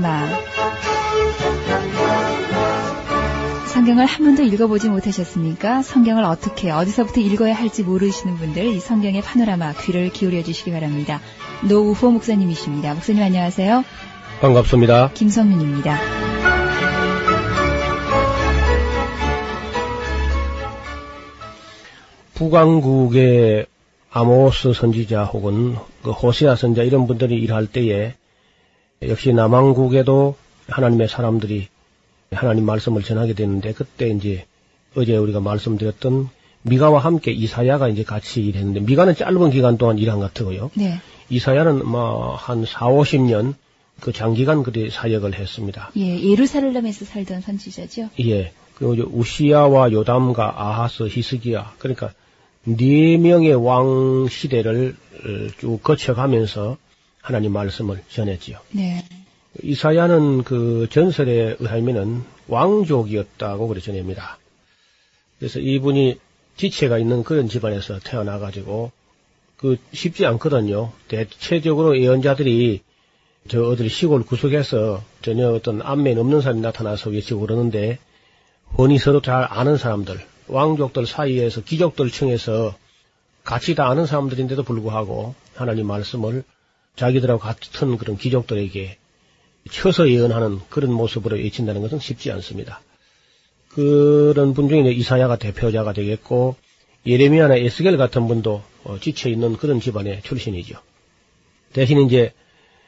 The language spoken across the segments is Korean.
파노라마. 성경을 한 번도 읽어보지 못하셨습니까? 성경을 어떻게, 어디서부터 읽어야 할지 모르시는 분들, 이 성경의 파노라마 귀를 기울여 주시기 바랍니다. 노우호 목사님이십니다. 목사님 안녕하세요. 반갑습니다. 김성윤입니다. 북왕국의 아모스 선지자 혹은 그 호세아 선자 이런 분들이 일할 때에 역시 남왕국에도 하나님의 사람들이 하나님 말씀을 전하게 되는데 그때 이제 어제 우리가 말씀드렸던 미가와 함께 이사야가 이제 같이 일했는데 미가는 짧은 기간 동안 일한 것 같고요. 네. 이사야는 뭐한 4, 50년 그 장기간 그리 사역을 했습니다. 예, 예루살렘에서 살던 선지자죠. 예. 그리고 우시야와 요담과 아하스, 히스기야 그러니까 네 명의 왕 시대를 어, 쭉 거쳐가면서 하나님 말씀을 전했지요. 네. 이사야는 그 전설에 의하면은 왕족이었다고 그래 전합니다. 그래서 이분이 지체가 있는 그런 집안에서 태어나가지고 그 쉽지 않거든요. 대체적으로 예언자들이 저 어디 시골 구석에서 전혀 어떤 안면 없는 사람이 나타나서 외치고 그러는데 혼이 서로 잘 아는 사람들, 왕족들 사이에서 귀족들 층에서 같이 다 아는 사람들인데도 불구하고 하나님 말씀을 자기들하고 같은 그런 귀족들에게 쳐서 예언하는 그런 모습으로 외친다는 것은 쉽지 않습니다. 그런 분 중에 이사야가 대표자가 되겠고 예레미야나 에스겔 같은 분도 어, 지쳐 있는 그런 집안의 출신이죠. 대신 이제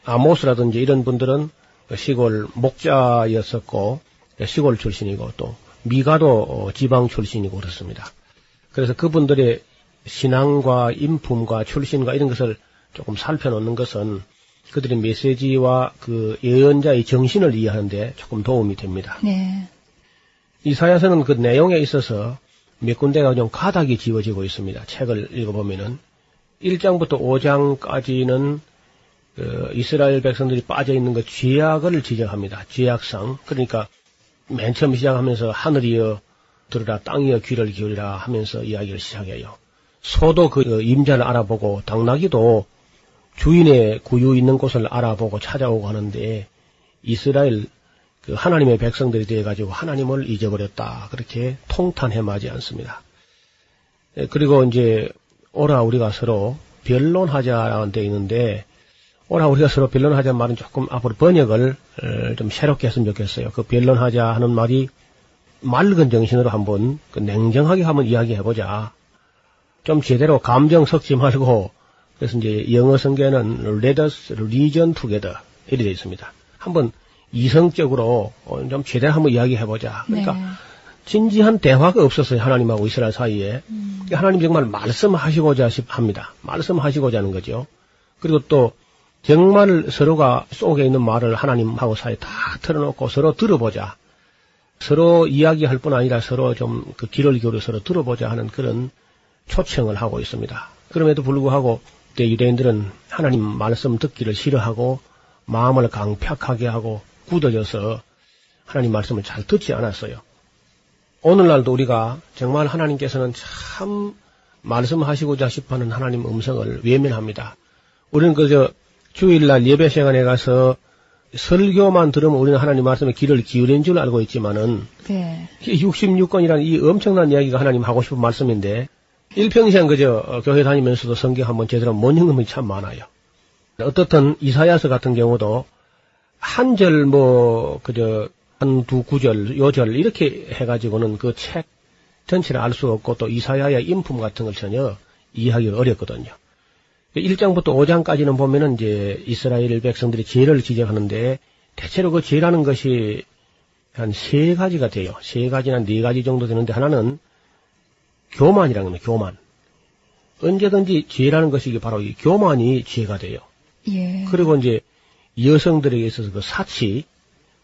아모스라든지 이런 분들은 시골 목자였었고 시골 출신이고 또 미가도 어, 지방 출신이고 그렇습니다. 그래서 그분들의 신앙과 인품과 출신과 이런 것을 조금 살펴놓는 것은 그들의 메시지와 그 예언자의 정신을 이해하는데 조금 도움이 됩니다. 네. 이사야서는 그 내용에 있어서 몇 군데가 좀 가닥이 지워지고 있습니다. 책을 읽어보면은 1장부터 5장까지는 그 이스라엘 백성들이 빠져 있는 그 죄악을 지적합니다. 죄악상. 그러니까 맨 처음 시작하면서 하늘이여 들으라 땅이여 귀를 기울이라 하면서 이야기를 시작해요. 소도 그 임자를 알아보고 당나귀도 주인의 구유 있는 곳을 알아보고 찾아오고 하는데 이스라엘 그 하나님의 백성들이 되어 가지고 하나님을 잊어버렸다 그렇게 통탄해 마지 않습니다. 예, 그리고 이제 오라 우리가 서로 변론하자라는 데 있는데 오라 우리가 서로 변론하자 말은 조금 앞으로 번역을 어, 좀 새롭게 했으면 좋겠어요. 그 변론하자 하는 말이 맑은 정신으로 한번 그 냉정하게 한번 이야기해보자. 좀 제대로 감정 섞지 말고 그래서 이제 영어 성경에는 let us reason together 이렇게 되어 있습니다. 한번 이성적으로 어, 좀 제대로 한번 이야기해보자. 그러니까 네. 진지한 대화가 없었어요. 하나님하고 이스라엘 사이에. 음. 하나님 정말 말씀하시고자 합니다. 말씀하시고자 하는 거죠. 그리고 또 정말 서로가 속에 있는 말을 하나님하고 사이에 다 털어놓고 서로 들어보자. 서로 이야기할 뿐 아니라 서로 좀그 귀를 기울여 서로 들어보자 하는 그런 초청을 하고 있습니다. 그럼에도 불구하고 그때 유대인들은 하나님 말씀 듣기를 싫어하고 마음을 강팍하게 하고 굳어져서 하나님 말씀을 잘 듣지 않았어요. 오늘날도 우리가 정말 하나님께서는 참 말씀하시고자 싶어하는 하나님 음성을 외면합니다. 우리는 그저 주일날 예배 시간에 가서 설교만 들으면 우리는 하나님 말씀에 귀를 기울인 줄 알고 있지만은 네. 66권이라는 이 엄청난 이야기가 하나님 하고 싶은 말씀인데 일평생 그저 어, 교회 다니면서도 성경 한번 제대로 못 읽는 분이 참 많아요. 어떻든 이사야서 같은 경우도 한 절 뭐 그저 한 두 구절 요절 이렇게 해가지고는 그 책 전체를 알 수 없고 또 이사야의 인품 같은 걸 전혀 이해하기가 어렵거든요. 1장부터 5장까지는 보면은 이제 이스라엘 백성들이 죄를 지적하는데 대체로 그 죄라는 것이 한 세 가지가 돼요. 세 가지나 네 가지 정도 되는데 하나는 교만이라는 겁니다. 교만. 언제든지 지혜라는 것이 바로 이 교만이 지혜가 돼요. 예. 그리고 이제 여성들에게 있어서 그 사치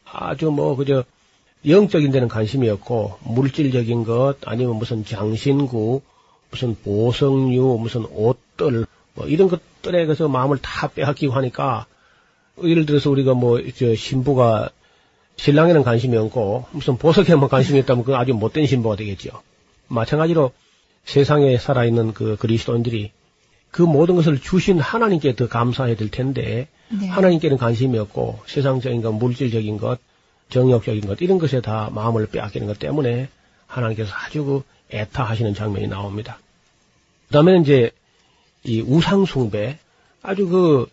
아주 뭐 그저 영적인 데는 관심이 없고 물질적인 것 아니면 무슨 장신구 무슨 보석류 무슨 옷들 뭐 이런 것들에 그래서 마음을 다 빼앗기고 하니까 예를 들어서 우리가 뭐 저 신부가 신랑에는 관심이 없고 무슨 보석에만 관심이 있다면 그건 아주 못된 신부가 되겠죠. 마찬가지로 세상에 살아있는 그 그리스도인들이 그 모든 것을 주신 하나님께 더 감사해야 될 텐데 네. 하나님께는 관심이 없고 세상적인 것, 물질적인 것, 정욕적인 것 이런 것에 다 마음을 빼앗기는 것 때문에 하나님께서 아주 그 애타하시는 장면이 나옵니다. 그다음에 이제 이 우상 숭배 아주 그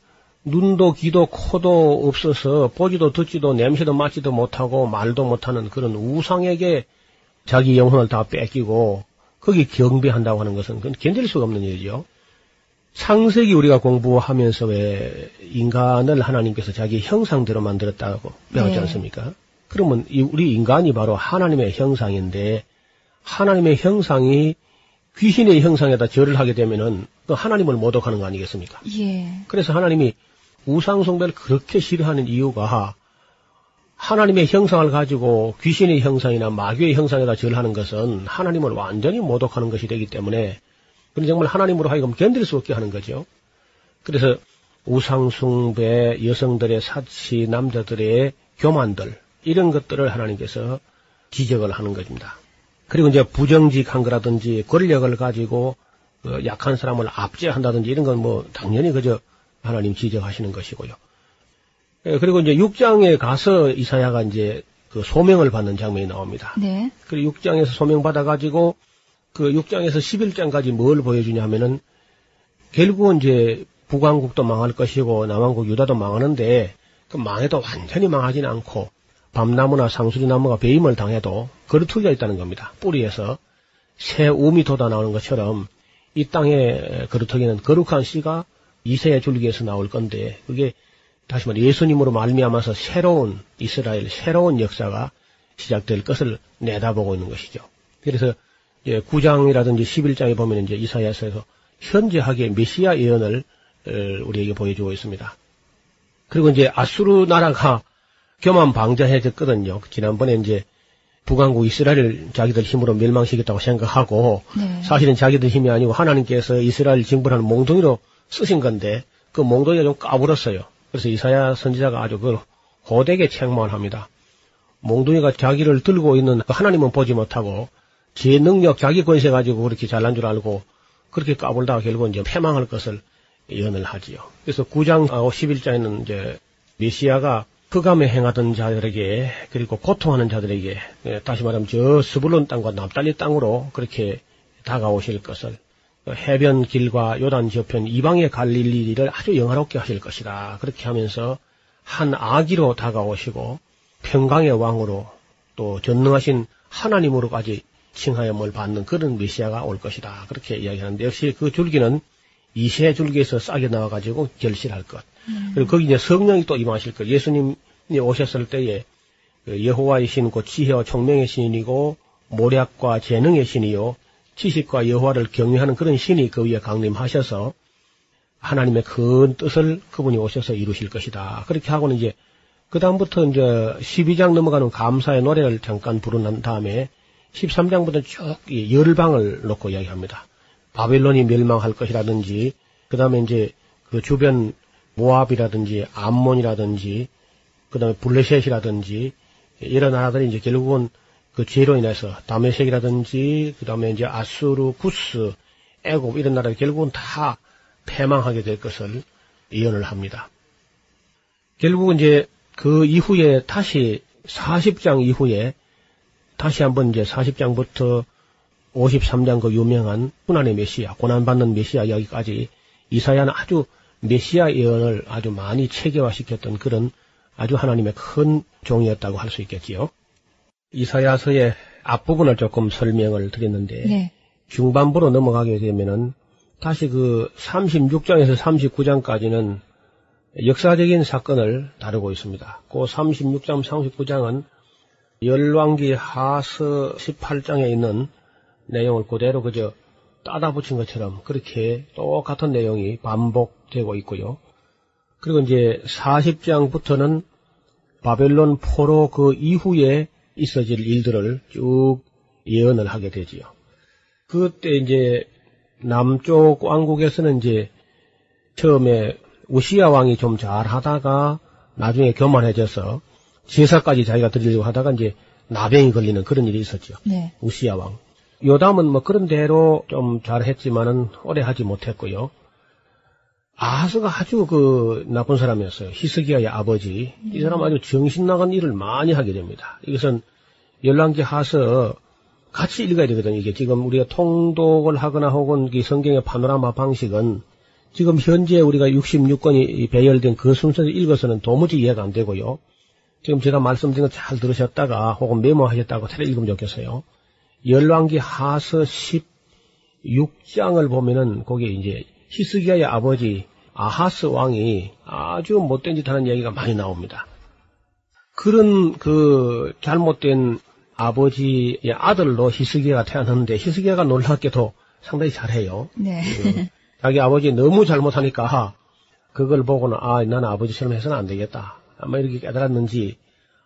눈도 귀도 코도 없어서 보지도 듣지도 냄새도 맡지도 못하고 말도 못하는 그런 우상에게 자기 영혼을 다 뺏기고 거기 경배한다고 하는 것은 그건 견딜 수가 없는 일이죠. 창세기 우리가 공부하면서 왜 인간을 하나님께서 자기 형상대로 만들었다고 배웠지 네. 않습니까? 그러면 이 우리 인간이 바로 하나님의 형상인데 하나님의 형상이 귀신의 형상에다 절을 하게 되면은 그 하나님을 모독하는 거 아니겠습니까? 예. 그래서 하나님이 우상 숭배를 그렇게 싫어하는 이유가 하나님의 형상을 가지고 귀신의 형상이나 마귀의 형상에다 절하는 것은 하나님을 완전히 모독하는 것이 되기 때문에 그건 정말 하나님으로 하여금 견딜 수 없게 하는 거죠. 그래서 우상숭배, 여성들의 사치, 남자들의 교만들 이런 것들을 하나님께서 지적을 하는 것입니다. 그리고 이제 부정직한 거라든지 권력을 가지고 어, 약한 사람을 압제한다든지 이런 건 뭐 당연히 그저 하나님 지적하시는 것이고요. 예, 그리고 이제 6장에 가서 이사야가 이제 그 소명을 받는 장면이 나옵니다. 네. 그리고 6장에서 소명 받아가지고 그 6장에서 11장까지 뭘 보여주냐면은 결국은 이제 북왕국도 망할 것이고 남왕국 유다도 망하는데 그 망해도 완전히 망하지는 않고 밤나무나 상수리나무가 배임을 당해도 거루투기가 있다는 겁니다. 뿌리에서 새 우미 돋아 나오는 것처럼 이 땅에 거루터기는 거룩한 씨가 이세의 줄기에서 나올 건데 그게 다시 말해 예수님으로 말미암아서 새로운 이스라엘 새로운 역사가 시작될 것을 내다보고 있는 것이죠. 그래서 예, 9장이라든지 11장에 보면 이제 이사야서에서 현재하게 메시아 예언을 어, 우리에게 보여주고 있습니다. 그리고 이제 아수르 나라가 교만 방자해졌거든요. 지난번에 이제 북왕국 이스라엘을 자기들 힘으로 멸망시켰다고 생각하고 네. 사실은 자기들 힘이 아니고 하나님께서 이스라엘 징벌하는 몽둥이로 쓰신 건데 그 몽둥이가 좀 까불었어요. 그래서 이사야 선지자가 아주 그걸 호되게 책망을 합니다. 몽둥이가 자기를 들고 있는 그 하나님은 보지 못하고 제 능력, 자기 권세 가지고 그렇게 잘난 줄 알고 그렇게 까불다가 결국 이제 패망할 것을 예언을 하지요. 그래서 9장하고 11장에는 이제 메시아가 흑암에 행하던 자들에게 그리고 고통하는 자들에게 예, 다시 말하면 저 스불론 땅과 납달리 땅으로 그렇게 다가오실 것을 해변 길과 요단 저편 이방의 갈릴리를 아주 영화롭게 하실 것이다. 그렇게 하면서 한 아기로 다가오시고 평강의 왕으로 또 전능하신 하나님으로까지 칭하염을 받는 그런 메시아가 올 것이다. 그렇게 이야기하는데 역시 그 줄기는 이세 줄기에서 싹이 나와가지고 결실할 것. 그리고 거기 이제 성령이 또 임하실 것. 예수님이 오셨을 때에 그 여호와의 신, 곧 지혜와 총명의 신이고 모략과 재능의 신이요 지식과 여호와를 경외하는 그런 신이 그 위에 강림하셔서 하나님의 큰 뜻을 그분이 오셔서 이루실 것이다. 그렇게 하고는 이제 그 다음부터 이제 12장 넘어가는 감사의 노래를 잠깐 부르는 다음에 13장부터 쭉이 열방을 놓고 이야기합니다. 바벨론이 멸망할 것이라든지 그 다음에 이제 그 주변 모압이라든지 암몬이라든지 그 다음에 블레셋이라든지 이런 나라들이 이제 결국은 그 죄로 인해서 다메섹이라든지 그 다음에 이제 아수르, 구스, 애굽 이런 나라들 결국은 다 패망하게 될 것을 예언을 합니다. 결국은 이제 그 이후에 다시 40장 이후에 다시 한번 이제 40장부터 53장 그 유명한 후난의 메시아, 고난받는 메시아 이야기까지 이사야는 아주 메시아 예언을 아주 많이 체계화시켰던 그런 아주 하나님의 큰 종이었다고 할 수 있겠지요. 이사야서의 앞부분을 조금 설명을 드렸는데 네. 중반부로 넘어가게 되면은 다시 그 36장에서 39장까지는 역사적인 사건을 다루고 있습니다. 그 36장, 39장은 열왕기 하서 18장에 있는 내용을 그대로 그저 따다 붙인 것처럼 그렇게 똑같은 내용이 반복되고 있고요. 그리고 이제 40장부터는 바벨론 포로 그 이후에 있어질 일들을 쭉 예언을 하게 되지요. 그때 이제 남쪽 왕국에서는 이제 처음에 우시아 왕이 좀 잘 하다가 나중에 교만해져서 제사까지 자기가 드리려고 하다가 이제 나병이 걸리는 그런 일이 있었죠. 네. 우시아 왕. 요담은 뭐 그런 대로 좀 잘했지만은 오래 하지 못했고요. 아하스가 아주 그 나쁜 사람이었어요. 히스기야의 아버지. 이 사람 아주 정신 나간 일을 많이 하게 됩니다. 이것은 열랑기 하서 같이 읽어야 되거든요. 이게 지금 우리가 통독을 하거나 혹은 이 성경의 파노라마 방식은 지금 현재 우리가 66권이 배열된 그 순서를 읽어서는 도무지 이해가 안 되고요. 지금 제가 말씀드린 거 잘 들으셨다가 혹은 메모하셨다고 잘 읽으면 좋겠어요. 열왕기 하서 16장을 보면은 거기에 이제 히스기야의 아버지 아하스 왕이 아주 못된 짓 하는 얘기가 많이 나옵니다. 그런 그 잘못된 아버지의 아들로 히스기야가 태어났는데 히스기야가 놀랍게도 상당히 잘해요. 네. 그 자기 아버지 너무 잘못하니까 그걸 보고는 아 나는 아버지처럼 해서는 안 되겠다. 아마 이렇게 깨달았는지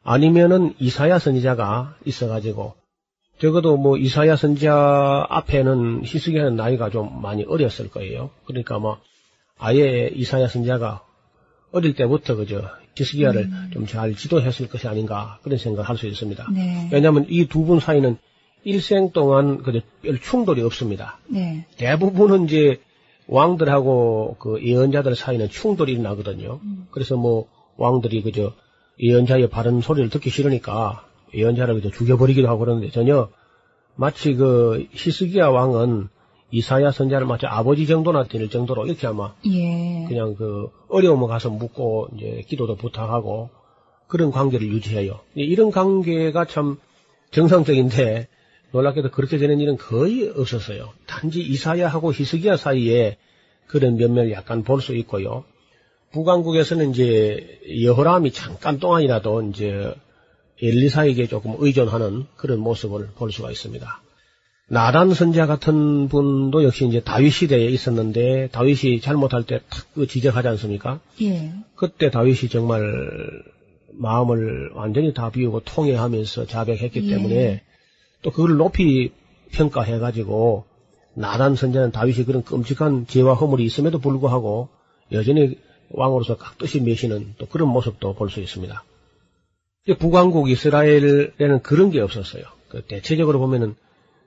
아니면은 이사야 선지자가 있어가지고 적어도 뭐 이사야 선지자 앞에는 히스기야는 나이가 좀 많이 어렸을 거예요. 그러니까 뭐 아예 이사야 선지자가 어릴 때부터 그저 히스기야를 음. 좀잘 지도했을 것이 아닌가 그런 생각을 할 수 있습니다. 네. 왜냐하면 이 두 분 사이는 일생 동안 그저 별 충돌이 없습니다. 네. 대부분은 이제 왕들하고 그 예언자들 사이는 충돌이 일어나거든요. 그래서 뭐 왕들이 그저 예언자의 바른 소리를 듣기 싫으니까 예언자를 그저 죽여버리기도 하고 그러는데 전혀 마치 그 히스기야 왕은 이사야 선자를 마치 아버지 정도나 될 정도로 이렇게 아마 예. 그냥 그 어려움을 가서 묻고 이제 기도도 부탁하고 그런 관계를 유지해요. 이런 관계가 참 정상적인데 놀랍게도 그렇게 되는 일은 거의 없었어요. 단지 이사야하고 히스기야 사이에 그런 면면을 약간 볼 수 있고요. 북왕국에서는 이제 여호람이 잠깐 동안이라도 이제 엘리사에게 조금 의존하는 그런 모습을 볼 수가 있습니다. 나단 선자 같은 분도 역시 이제 다윗 시대에 있었는데 다윗이 잘못할 때탁그 지적하지 않습니까? 예. 그때 다윗이 정말 마음을 완전히 다 비우고 통회하면서 자백했기 예. 때문에 또 그걸 높이 평가해가지고 나단 선자는 다윗이 그런 끔찍한 죄와 허물이 있음에도 불구하고 여전히 왕으로서 각듯이 매시는 또 그런 모습도 볼 수 있습니다. 북왕국 이스라엘에는 그런 게 없었어요. 그 대체적으로 보면은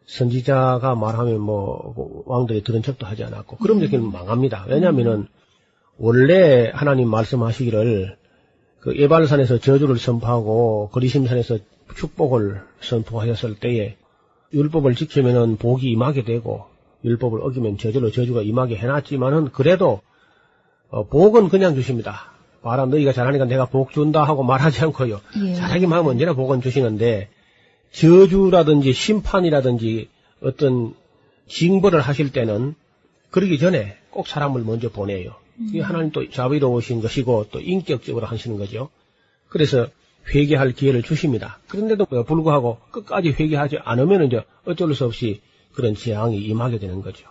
선지자가 말하면 뭐 왕들이 들은 척도 하지 않았고 그럼 이렇게 망합니다. 왜냐하면은 원래 하나님 말씀하시기를 그 에발산에서 저주를 선포하고 거리심산에서 축복을 선포하셨을 때에 율법을 지키면은 복이 임하게 되고 율법을 어기면 저절로 저주가 임하게 해놨지만은 그래도 어, 복은 그냥 주십니다. 봐라 너희가 잘하니까 내가 복 준다 하고 말하지 않고요. 예. 잘하기만 하면 언제나 복은 주시는데 저주라든지 심판이라든지 어떤 징벌을 하실 때는 그러기 전에 꼭 사람을 먼저 보내요. 이게 하나님 또 자비로우신 것이고 또 인격적으로 하시는 거죠. 그래서 회개할 기회를 주십니다. 그런데도 불구하고 끝까지 회개하지 않으면 이제 어쩔 수 없이 그런 재앙이 임하게 되는 거죠.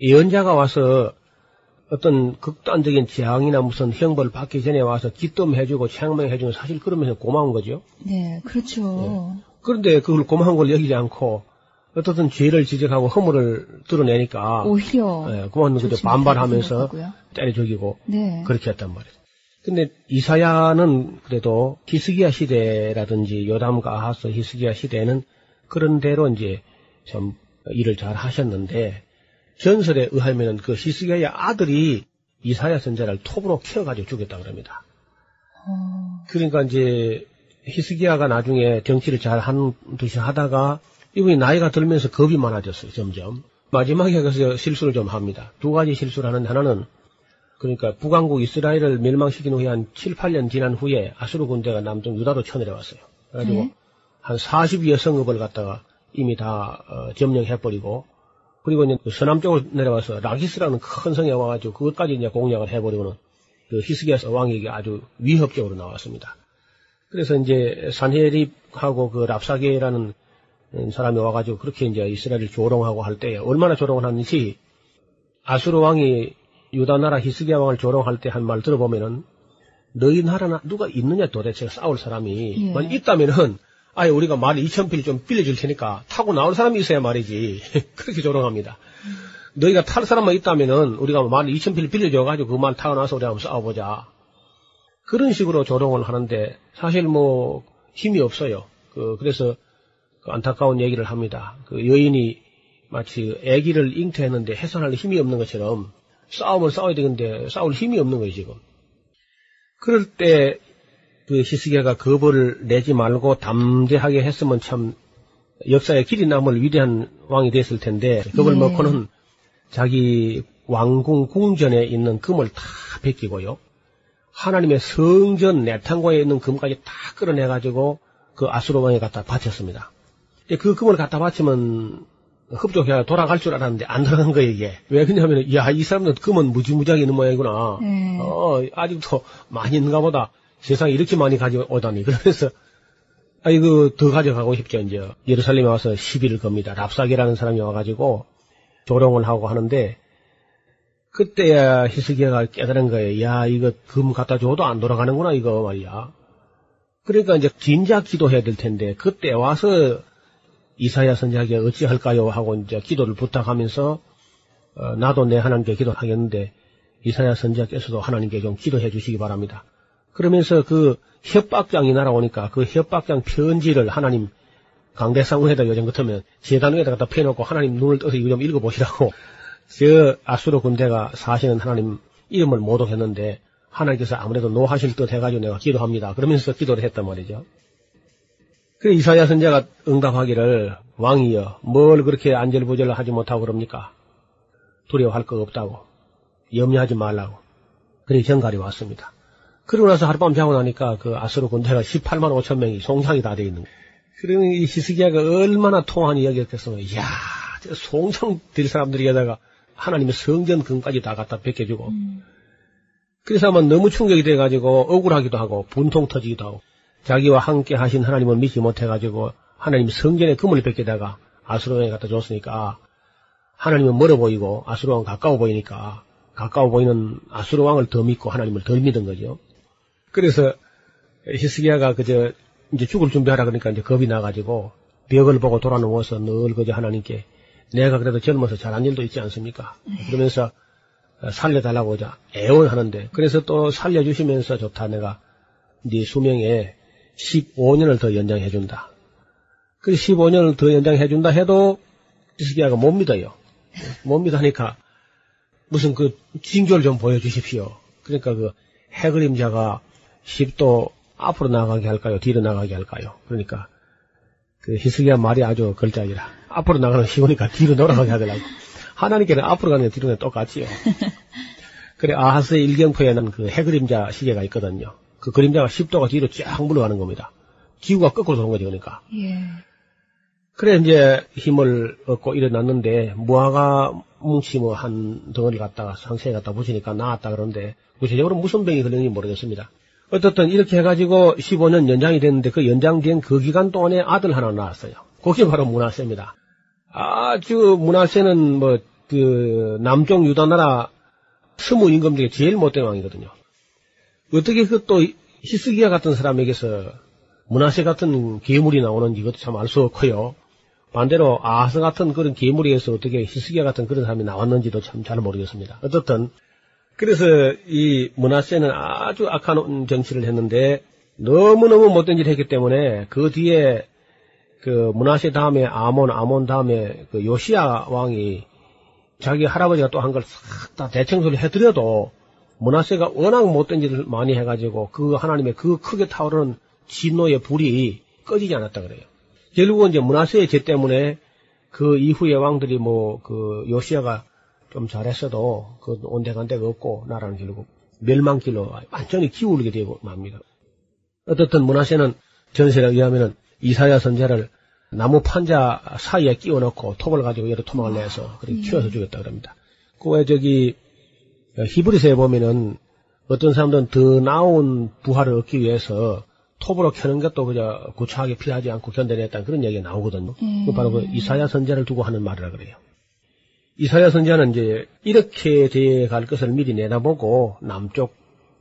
예언자가 와서 어떤 극단적인 재앙이나 무슨 형벌을 받기 전에 와서 기뜸해주고 창명해주면 사실 그러면서 고마운 거죠. 네. 그렇죠. 그런데 그걸 고마운 걸 여기지 않고 어떻든 죄를 지적하고 허물을 드러내니까 오히려 예, 그만 그저 반발하면서. 때려 죽이고 네. 그렇게 했단 말이에요. 근데 이사야는 그래도 히스기야 시대라든지 요담과 아하스 히스기야 시대에는 그런 대로 이제 참 일을 잘 하셨는데 전설에 의하면은 그 히스기야의 아들이 이사야 선자를 톱으로 키워가지고 죽였다 그럽니다. 어, 그러니까 이제 히스기야가 나중에 정치를 잘 한 듯이 하다가 이분이 나이가 들면서 겁이 많아졌어요, 점점. 마지막에 가서 실수를 좀 합니다. 두 가지 실수를 하는 하나는 그러니까 북왕국 이스라엘을 멸망시킨 후에 한 7, 8년 지난 후에 아수르 군대가 남쪽 유다로 쳐내려왔어요. 그래가지고 네. 한 40여 성읍을 갖다가 이미 다 어, 점령해버리고 그리고 이제 그 서남 쪽으로 내려와서 라기스라는 큰 성에 와가지고 그것까지 이제 공략을 해버리고는 그 히스기야 왕에게 아주 위협적으로 나왔습니다. 그래서 이제 산헤립하고 그 랍사게라는 사람이 와가지고 그렇게 이제 이스라엘을 조롱하고 할때 얼마나 조롱을 하는지 아수르 왕이 유다 나라 히스기야 왕을 조롱할 때 한 말 들어보면은 너희 나라나 누가 있느냐 도대체 싸울 사람이 예. 만 있다면은 아예 우리가 말 2천 필 좀 빌려줄 테니까 타고 나올 사람이 있어야 말이지 그렇게 조롱합니다. 너희가 탈 사람만 있다면은 우리가 말 2천 필 빌려줘가지고 그말 타고 나서 우리 한번 싸워보자. 그런 식으로 조롱을 하는데 사실 뭐 힘이 없어요. 그 그래서 그 안타까운 얘기를 합니다. 그 여인이 마치 아기를 잉태했는데 해산할 힘이 없는 것처럼 싸움을 싸워야 되는데 싸울 힘이 없는 거예요 지금. 그럴 때 그 히스기야가 거부를 내지 말고 담대하게 했으면 참 역사에 길이 남을 위대한 왕이 됐을 텐데 그걸 네. 먹고는 자기 왕궁 궁전에 있는 금을 다 베끼고요. 하나님의 성전 내탕고에 있는 금까지 다 끌어내가지고 그 아수르 왕에 갖다 바쳤습니다. 근데 그 금을 갖다 바치면 흡족해야 돌아갈 줄 알았는데 안 돌아간 거예요 이게. 왜 그러냐면 야이 사람들 금은 무지무지하게 있는 모양이구나. 네. 어 아직도 많이 있는가 보다. 세상에 이렇게 많이 가져오다니. 그러면서 아이고 더 가져가고 싶죠 이제 예루살렘에 와서 시비를 겁니다. 랍사게라는 사람이 와가지고 조롱을 하고 하는데 그때야 히스기야가 깨달은 거예요. 야 이거 금 갖다 줘도 안 돌아가는구나 이거 말이야. 그러니까 이제 진작 기도해야 될 텐데 그때 와서 이사야 선지자에게 어찌할까요 하고 이제 기도를 부탁하면서 어, 나도 내 하나님께 기도하겠는데 이사야 선지자께서도 하나님께 좀 기도해 주시기 바랍니다. 그러면서 그 협박장이 날아오니까 그 협박장 편지를 하나님 강대상 위에다 요즘 같으면 재단 위에다 갖다 펴놓고 하나님 눈을 떠서 이거 좀 읽어보시라고 저 아수르 군대가 사시는 하나님 이름을 모독했는데 하나님께서 아무래도 노하실 듯 해가지고 내가 기도합니다. 그러면서 기도를 했단 말이죠. 그 이사야 선자가 응답하기를 왕이여 뭘 그렇게 안절부절 하지 못하고 그럽니까? 두려워할 거 없다고 염려하지 말라고 그리 전갈이 왔습니다. 그러고 나서 하룻밤 자고 나니까 그 아수르 군대가 18만 5천 명이 송장이 다 돼 있는 거예요. 그러면 이 히스기야가 얼마나 통한이 여겼겠으면 이야 저 송장 될 사람들에다가 하나님의 성전 금까지 다 갖다 베껴주고 그래서 아마 너무 충격이 돼가지고 억울하기도 하고 분통 터지기도 하고 자기와 함께 하신 하나님을 믿지 못해가지고 하나님 성전에 금을 뺏기다가 아수르왕에 갖다 줬으니까 하나님은 멀어 보이고 아수르왕 가까워 보이니까 가까워 보이는 아수르왕을 더 믿고 하나님을 덜 믿은 거죠. 그래서 히스기야가 그저 이제 죽을 준비하라 그러니까 이제 겁이 나가지고 벽을 보고 돌아 누워서 늘 그저 하나님께 내가 그래도 젊어서 잘한 일도 있지 않습니까? 그러면서 살려달라고 이제 애원하는데 그래서 또 살려주시면서 좋다 내가 네 수명에 15년을 더 연장해준다. 그 15년을 더 연장해준다 해도 히스기야가 못 믿어요. 못 믿으니까 무슨 그 징조를 좀 보여주십시오. 그러니까 그 해그림자가 10도 앞으로 나가게 할까요? 뒤로 나가게 할까요? 그러니까 그 히스기야 말이 아주 걸작이라 앞으로 나가는 거 쉬우니까 뒤로 돌아가게 하더라고. 하나님께는 앞으로 가는 게 뒤로 게 똑같지요. 그래 아하스의 일경포에는 그 해그림자 시계가 있거든요. 그 그림자가 10도가 뒤로 쫙 물러가는 겁니다. 기구가 거꾸로 도는 거죠, 그러니까. 예. 그래 이제 힘을 얻고 일어났는데 무화과 뭉치 뭐 한 덩어리 갖다가 상체에 갖다 붙이니까 나았다 그러는데 구체적으로 무슨 병이 걸렸는지 모르겠습니다. 어떻든 이렇게 해가지고 15년 연장이 됐는데 그 연장된 그 기간 동안에 아들 하나 낳았어요. 그게 바로 문하세입니다. 아주 문하세는 뭐 그 남쪽 유다 나라 스무 임금 중에 제일 못된 왕이거든요. 어떻게 그 또 히스기야 같은 사람에게서 문하세 같은 괴물이 나오는지 이것도 참 알 수 없고요. 반대로 아하스 같은 그런 괴물에서 어떻게 히스기야 같은 그런 사람이 나왔는지도 참 잘 모르겠습니다. 어떻든 그래서 이 문하세는 아주 악한 정치를 했는데 너무너무 못된 일을 했기 때문에 그 뒤에 그 문하세 다음에 아몬, 아몬 다음에 그 요시야 왕이 자기 할아버지가 또 한 걸 싹 다 대청소를 해드려도 문하세가 워낙 못된 일을 많이 해가지고 그 하나님의 그 크게 타오르는 진노의 불이 꺼지지 않았다 그래요. 결국은 이제 문하세의 죄 때문에 그 이후의 왕들이 뭐 그 요시아가 좀 잘했어도 그 온데간데가 없고 나라는 결국 멸망길로 완전히 기울게 되고 맙니다. 어떻든 문하세는 전설에 의하면은 이사야 선자를 나무 판자 사이에 끼워 넣고 톱을 가지고 여러 토막을 내서 그렇게 튀어서 죽였다 그럽니다. 그왜 저기 히브리서에 보면은 어떤 사람들은 더 나은 부활을 얻기 위해서 톱으로 켜는 것도 그저 구차하게 피하지 않고 견뎌냈다는 그런 얘기가 나오거든요. 음. 그 바로 그 이사야 선자를 두고 하는 말이라 그래요. 이사야 선자는 이제 이렇게 돼 갈 것을 미리 내다보고 남쪽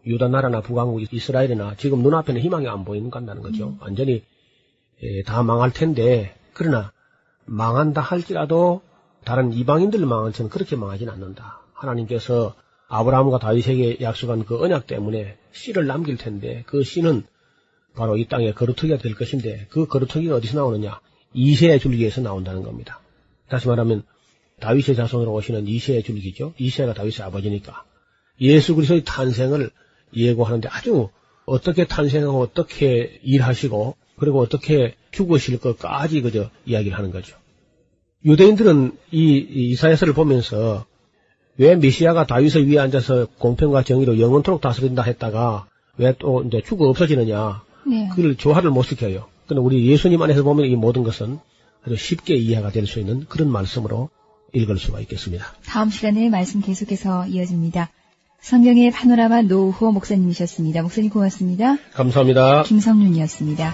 유다 나라나 북왕국 이스라엘이나 지금 눈앞에는 희망이 안 보이는 것 같다는 거죠. 완전히 예, 다 망할 텐데 그러나 망한다 할지라도 다른 이방인들 망한 처럼 그렇게 망하진 않는다. 하나님께서 아브라함과 다윗에게 약속한 그 언약 때문에 씨를 남길 텐데 그 씨는 바로 이 땅에 거루터기가 될 것인데 그 거루터기가 어디서 나오느냐? 이세의 줄기에서 나온다는 겁니다. 다시 말하면 다윗의 자손으로 오시는 이세의 줄기죠. 이세가 다윗의 아버지니까 예수 그리스도의 탄생을 예고하는데 아주 어떻게 탄생하고 어떻게 일하시고 그리고 어떻게 죽으실 것까지 그저 이야기를 하는 거죠. 유대인들은 이 이사야서를 보면서 왜 메시아가 다윗의 위에 앉아서 공평과 정의로 영원토록 다스린다 했다가 왜 또 이제 죽어 없어지느냐 네. 그걸 조화를 못 시켜요. 근데 우리 예수님 안에서 보면 이 모든 것은 아주 쉽게 이해가 될 수 있는 그런 말씀으로 읽을 수가 있겠습니다. 다음 시간에 말씀 계속해서 이어집니다. 성경의 파노라마 노후호 목사님이셨습니다. 목사님 고맙습니다. 감사합니다. 김성윤이었습니다.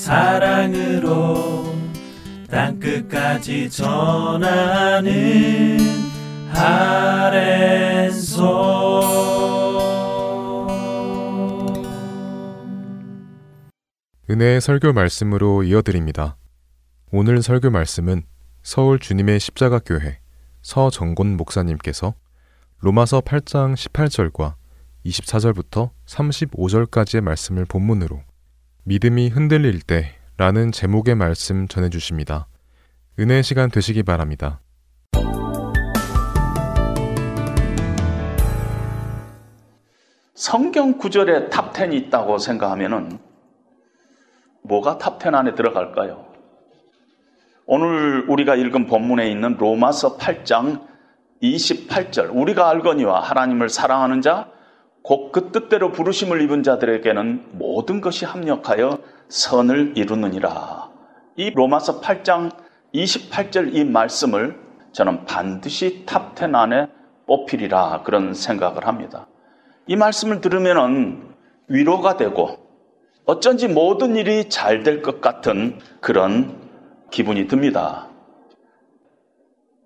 사랑으로 땅끝까지 전하는 아랜소 은혜의 설교 말씀으로 이어드립니다. 오늘 설교 말씀은 서울 주님의 십자가교회 서정곤 목사님께서 로마서 8장 18절과 24절부터 35절까지의 말씀을 본문으로 믿음이 흔들릴 때 라는 제목의 말씀 전해주십니다. 은혜 시간 되시기 바랍니다. 성경 구절에 top10이 있다고 생각하면은 뭐가 top10 안에 들어갈까요? 오늘 우리가 읽은 본문에 있는 로마서 8장 28절 우리가 알거니와 하나님을 사랑하는 자 곧 그 뜻대로 부르심을 입은 자들에게는 모든 것이 합력하여 선을 이루느니라. 이 로마서 8장 28절 이 말씀을 저는 반드시 top10 안에 뽑히리라 그런 생각을 합니다. 이 말씀을 들으면 위로가 되고 어쩐지 모든 일이 잘 될 것 같은 그런 기분이 듭니다.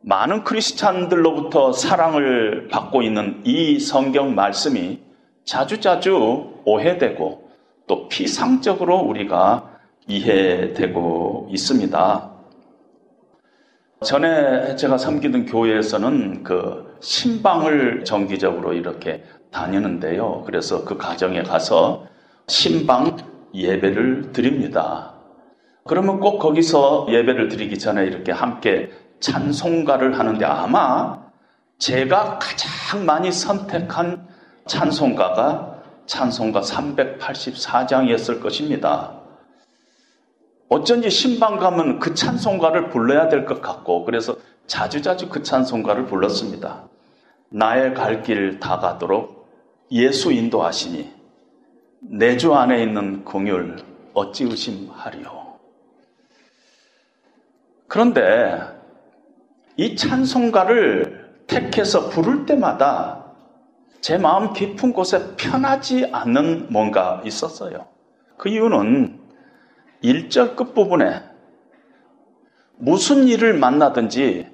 많은 크리스찬들로부터 사랑을 받고 있는 이 성경 말씀이 자주자주 오해되고 또 피상적으로 우리가 이해되고 있습니다. 전에 제가 섬기던 교회에서는 그 신방을 정기적으로 이렇게 다니는데요. 그래서 그 가정에 가서 신방 예배를 드립니다. 그러면 꼭 거기서 예배를 드리기 전에 이렇게 함께 찬송가를 하는데 아마 제가 가장 많이 선택한 찬송가가 찬송가 384장이었을 것입니다. 어쩐지 신방 가면 그 찬송가를 불러야 될 것 같고 그래서 자주자주 그 찬송가를 불렀습니다. 나의 갈 길 다 가도록 예수 인도하시니 내 주 안에 있는 공율 어찌 의심하리요. 그런데 이 찬송가를 택해서 부를 때마다 제 마음 깊은 곳에 편하지 않는 뭔가 있었어요. 그 이유는 1절 끝부분에 무슨 일을 만나든지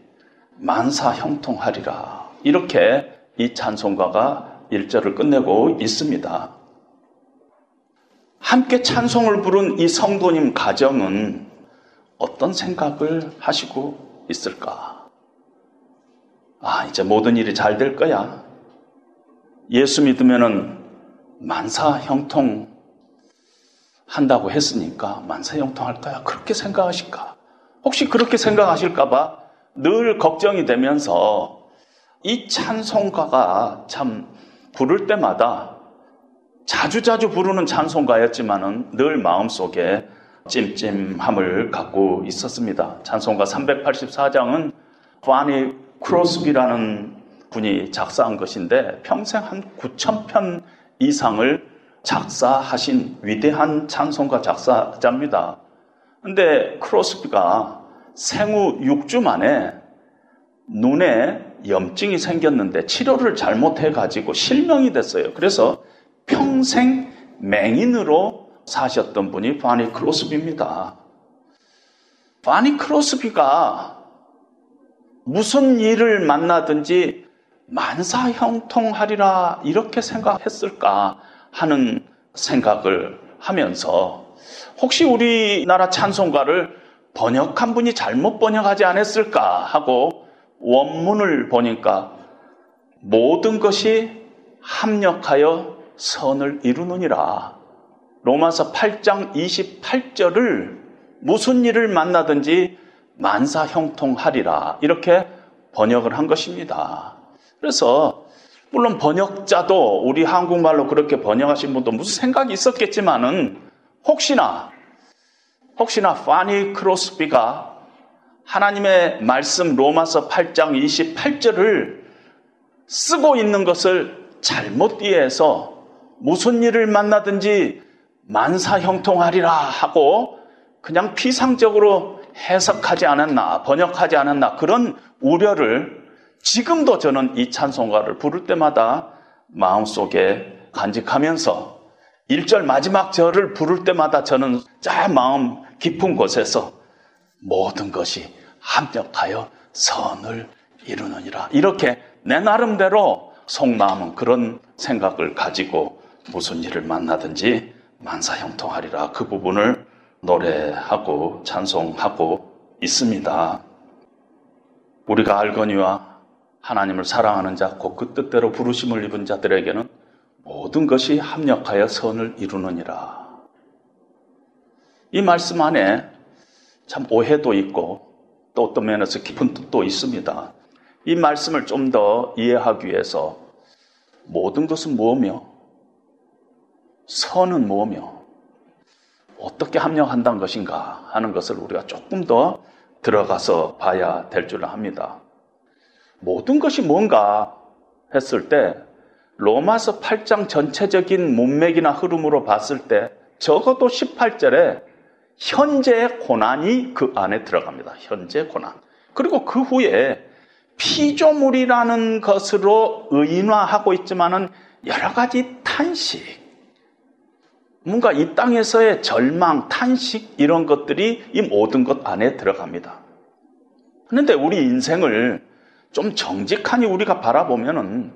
만사 형통하리라. 이렇게 이 찬송가가 1절을 끝내고 있습니다. 함께 찬송을 부른 이 성도님 가정은 어떤 생각을 하시고 있을까? 아, 이제 모든 일이 잘 될 거야. 예수 믿으면은 만사 형통 한다고 했으니까 만사 형통할 거야. 그렇게 생각하실까? 혹시 그렇게 생각하실까봐 늘 걱정이 되면서 이 찬송가가 참 부를 때마다 자주 자주 부르는 찬송가였지만은 늘 마음속에 찜찜함을 갖고 있었습니다. 찬송가 384장은 파니 크로스비라는 분이 작사한 것인데 평생 한 9천 편 이상을 작사하신 위대한 찬송가 작사자입니다. 근데 크로스비가 생후 6주 만에 눈에 염증이 생겼는데 치료를 잘못해 가지고 실명이 됐어요. 그래서 평생 맹인으로 사셨던 분이 바니 크로스비입니다. 바니 크로스비가 무슨 일을 만나든지 만사 형통하리라 이렇게 생각했을까 하는 생각을 하면서 혹시 우리나라 찬송가를 번역한 분이 잘못 번역하지 않았을까 하고 원문을 보니까 모든 것이 합력하여 선을 이루느니라. 로마서 8장 28절을 무슨 일을 만나든지 만사 형통하리라. 이렇게 번역을 한 것입니다. 그래서 물론 번역자도 우리 한국말로 그렇게 번역하신 분도 무슨 생각이 있었겠지만은 혹시나 혹시나 파니 크로스비가 하나님의 말씀 로마서 8장 28절을 쓰고 있는 것을 잘못 이해해서 무슨 일을 만나든지 만사 형통하리라 하고 그냥 피상적으로 해석하지 않았나, 번역하지 않았나, 그런 우려를 지금도 저는 이 찬송가를 부를 때마다 마음속에 간직하면서 1절 마지막 절을 부를 때마다 저는 짜 마음 깊은 곳에서 모든 것이 합력하여 선을 이루느니라. 이렇게 내 나름대로 속마음은 그런 생각을 가지고 무슨 일을 만나든지 만사형통하리라. 그 부분을 노래하고 찬송하고 있습니다. 우리가 알거니와 하나님을 사랑하는 자, 곧 그 뜻대로 부르심을 입은 자들에게는 모든 것이 합력하여 선을 이루느니라. 이 말씀 안에 참 오해도 있고 또 어떤 면에서 깊은 뜻도 있습니다. 이 말씀을 좀 더 이해하기 위해서 모든 것은 뭐며 선은 뭐며 어떻게 합력한다는 것인가 하는 것을 우리가 조금 더 들어가서 봐야 될 줄 압니다. 모든 것이 뭔가 했을 때 로마서 8장 전체적인 문맥이나 흐름으로 봤을 때 적어도 18절에 현재의 고난이 그 안에 들어갑니다. 현재 고난. 그리고 그 후에 피조물이라는 것으로 의인화하고 있지만은 여러 가지 탄식, 뭔가 이 땅에서의 절망, 탄식 이런 것들이 이 모든 것 안에 들어갑니다. 그런데 우리 인생을 좀 정직하니 우리가 바라보면은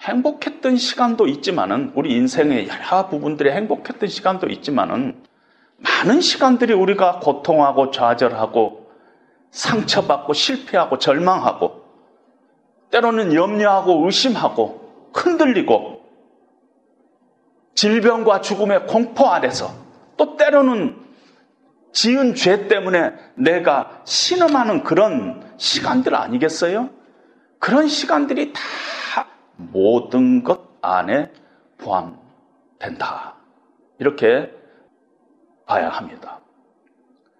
행복했던 시간도 있지만은 우리 인생의 여러 부분들이 행복했던 시간도 있지만은 많은 시간들이 우리가 고통하고 좌절하고 상처받고 실패하고 절망하고 때로는 염려하고 의심하고 흔들리고 질병과 죽음의 공포 아래서 또 때로는 지은 죄 때문에 내가 신음하는 그런 시간들 아니겠어요? 그런 시간들이 다 모든 것 안에 포함된다. 이렇게 봐야 합니다.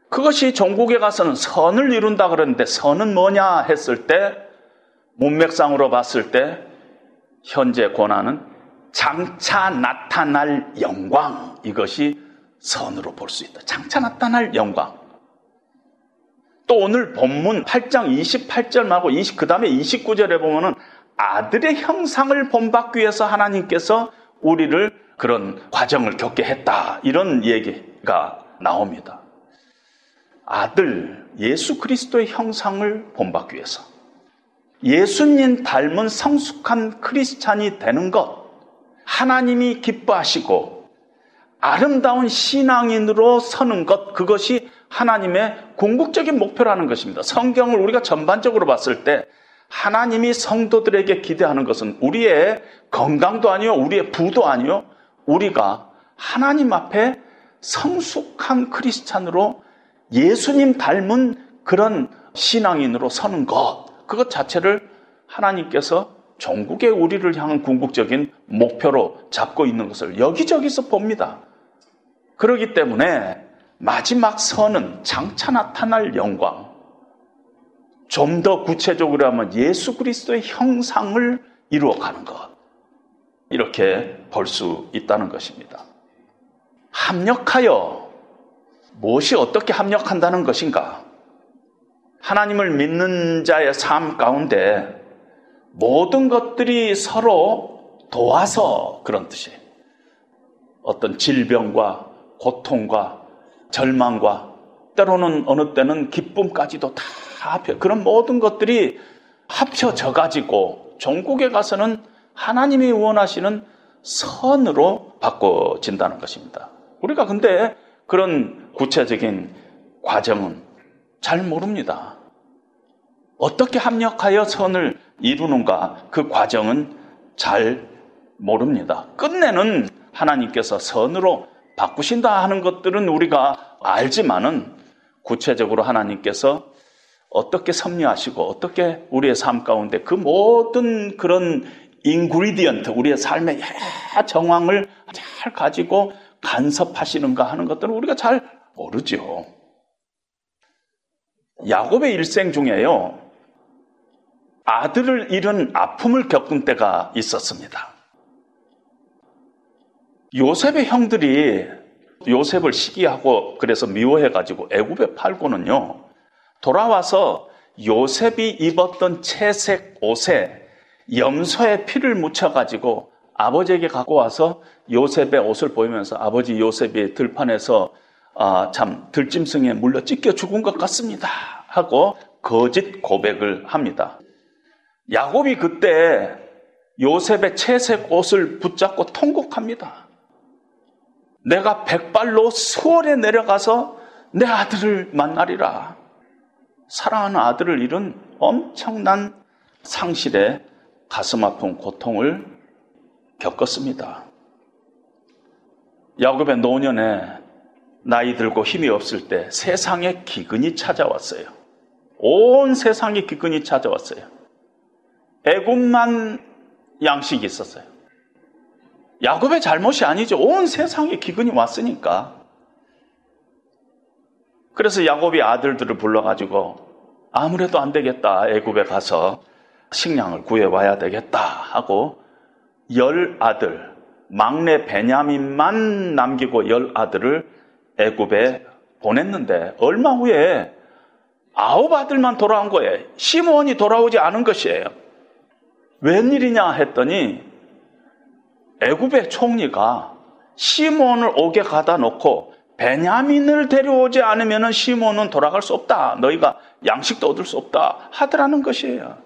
그것이 종국에 가서는 선을 이룬다 그러는데 선은 뭐냐 했을 때 문맥상으로 봤을 때 현재 고난은 장차 나타날 영광 이것이 선으로 볼 수 있다. 장차 나타날 영광. 또 오늘 본문 8장 28절 말고 20, 그 다음에 29절에 보면은 아들의 형상을 본받기 위해서 하나님께서 우리를 그런 과정을 겪게 했다. 이런 얘기가 나옵니다. 아들, 예수 그리스도의 형상을 본받기 위해서. 예수님 닮은 성숙한 크리스찬이 되는 것. 하나님이 기뻐하시고 아름다운 신앙인으로 서는 것. 그것이 하나님의 궁극적인 목표라는 것입니다. 성경을 우리가 전반적으로 봤을 때 하나님이 성도들에게 기대하는 것은 우리의 건강도 아니요, 우리의 부도 아니요, 우리가 하나님 앞에 성숙한 크리스찬으로 예수님 닮은 그런 신앙인으로 서는 것, 그것 자체를 하나님께서 전국의 우리를 향한 궁극적인 목표로 잡고 있는 것을 여기저기서 봅니다. 그렇기 때문에 마지막 선은 장차 나타날 영광, 좀 더 구체적으로 하면 예수 그리스도의 형상을 이루어 가는 것. 이렇게 볼 수 있다는 것입니다. 합력하여 무엇이 어떻게 합력한다는 것인가? 하나님을 믿는 자의 삶 가운데 모든 것들이 서로 도와서 그런 뜻이에요. 어떤 질병과 고통과 절망과 때로는 어느 때는 기쁨까지도 다 합혀. 그런 모든 것들이 합쳐져 가지고 종국에 가서는 하나님이 원하시는 선으로 바꿔진다는 것입니다. 우리가 근데 그런 구체적인 과정은 잘 모릅니다. 어떻게 합력하여 선을 이루는가 그 과정은 잘 모릅니다. 끝내는 하나님께서 선으로 바꾸신다 하는 것들은 우리가 알지만은 구체적으로 하나님께서 어떻게 섭리하시고 어떻게 우리의 삶 가운데 그 모든 그런 인그리디언트 우리의 삶의 정황을 잘 가지고 간섭하시는가 하는 것들은 우리가 잘 모르죠. 야곱의 일생 중에요. 아들을 잃은 아픔을 겪은 때가 있었습니다. 요셉의 형들이 요셉을 시기하고 그래서 미워해가지고 애굽에 팔고는요. 돌아와서 요셉이 입었던 채색 옷에 염소의 피를 묻혀가지고 아버지에게 갖고 와서 요셉의 옷을 보이면서 아버지 요셉이 들판에서 아, 참 들짐승에 물려 찢겨 죽은 것 같습니다. 하고 거짓 고백을 합니다. 야곱이 그때 요셉의 채색 옷을 붙잡고 통곡합니다. 내가 백발로 수월에 내려가서 내 아들을 만나리라. 사랑하는 아들을 잃은 엄청난 상실에 가슴 아픈 고통을 겪었습니다. 야곱의 노년에 나이 들고 힘이 없을 때 세상에 기근이 찾아왔어요. 온 세상에 기근이 찾아왔어요. 애굽만 양식이 있었어요. 야곱의 잘못이 아니죠. 온 세상에 기근이 왔으니까. 그래서 야곱이 아들들을 불러가지고 아무래도 안 되겠다. 애굽에 가서 식량을 구해와야 되겠다 하고 열 아들, 막내 베냐민만 남기고 열 아들을 애굽에 보냈는데 얼마 후에 아홉 아들만 돌아온 거예요. 시므온이 돌아오지 않은 것이에요. 웬일이냐 했더니 애굽의 총리가 시몬을 오게 가다 놓고 베냐민을 데려오지 않으면 시몬은 돌아갈 수 없다. 너희가 양식도 얻을 수 없다. 하더라는 것이에요.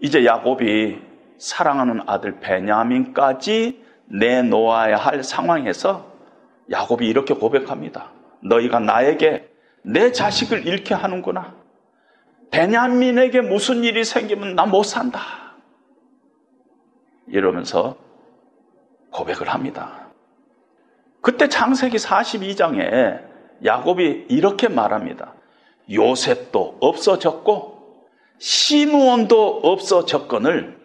이제 야곱이 사랑하는 아들 베냐민까지 내놓아야 할 상황에서 야곱이 이렇게 고백합니다. 너희가 나에게 내 자식을 잃게 하는구나. 베냐민에게 무슨 일이 생기면 나 못 산다. 이러면서 고백을 합니다. 그때 창세기 42장에 야곱이 이렇게 말합니다. 요셉도 없어졌고 시므온도 없어졌건을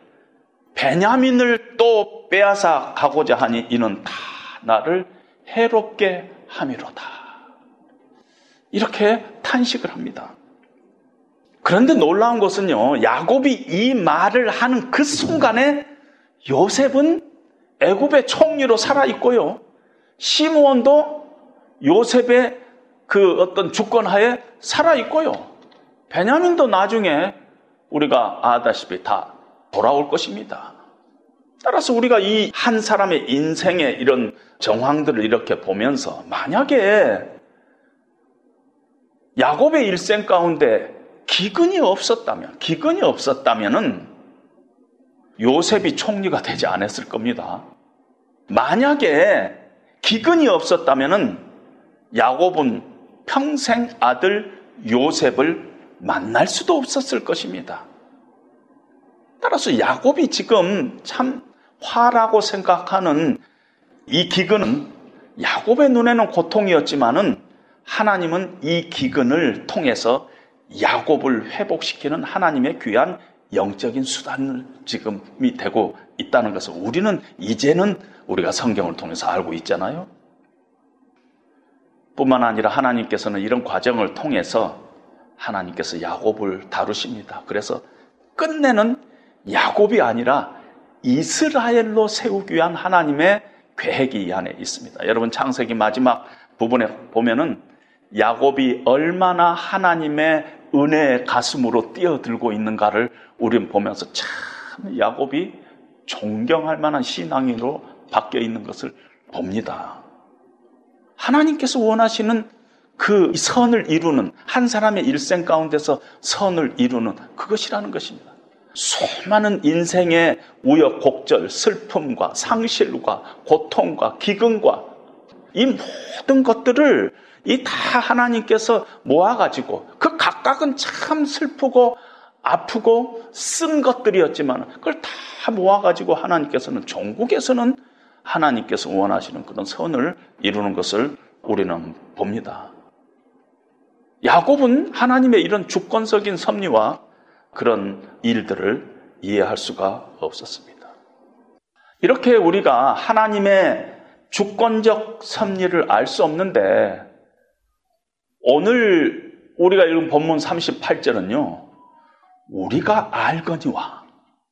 베냐민을 또 빼앗아 가고자 하니 이는 다 나를 해롭게 함이로다. 이렇게 탄식을 합니다. 그런데 놀라운 것은요, 야곱이 이 말을 하는 그 순간에 요셉은 애굽의 총리로 살아 있고요. 시므온도 요셉의 그 어떤 주권하에 살아 있고요. 베냐민도 나중에 우리가 아다시피 다 돌아올 것입니다. 따라서 우리가 이 한 사람의 인생의 이런 정황들을 이렇게 보면서 만약에 야곱의 일생 가운데 기근이 없었다면, 기근이 없었다면은 요셉이 총리가 되지 않았을 겁니다. 만약에 기근이 없었다면은 야곱은 평생 아들 요셉을 만날 수도 없었을 것입니다. 따라서 야곱이 지금 참 화라고 생각하는 이 기근은 야곱의 눈에는 고통이었지만은 하나님은 이 기근을 통해서 야곱을 회복시키는 하나님의 귀한 영적인 수단을 지금이 되고 있다는 것을 우리는 이제는 우리가 성경을 통해서 알고 있잖아요. 뿐만 아니라 하나님께서는 이런 과정을 통해서 하나님께서 야곱을 다루십니다. 그래서 끝내는 야곱이 아니라 이스라엘로 세우기 위한 하나님의 계획이 이 안에 있습니다. 여러분 창세기 마지막 부분에 보면은 야곱이 얼마나 하나님의 은혜의 가슴으로 뛰어들고 있는가를 우리는 보면서 참 야곱이 존경할 만한 신앙인으로 바뀌어 있는 것을 봅니다. 하나님께서 원하시는 그 선을 이루는 한 사람의 일생 가운데서 선을 이루는 그것이라는 것입니다. 수많은 인생의 우여곡절, 슬픔과 상실과 고통과 기근과 이 모든 것들을 이 다 하나님께서 모아가지고 그 각각은 참 슬프고 아프고 쓴 것들이었지만 그걸 다 모아가지고 하나님께서는 종국에서는 하나님께서 원하시는 그런 선을 이루는 것을 우리는 봅니다. 야곱은 하나님의 이런 주권적인 섭리와 그런 일들을 이해할 수가 없었습니다. 이렇게 우리가 하나님의 주권적 섭리를 알 수 없는데 오늘 우리가 읽은 본문 38절은요. 우리가 알거니와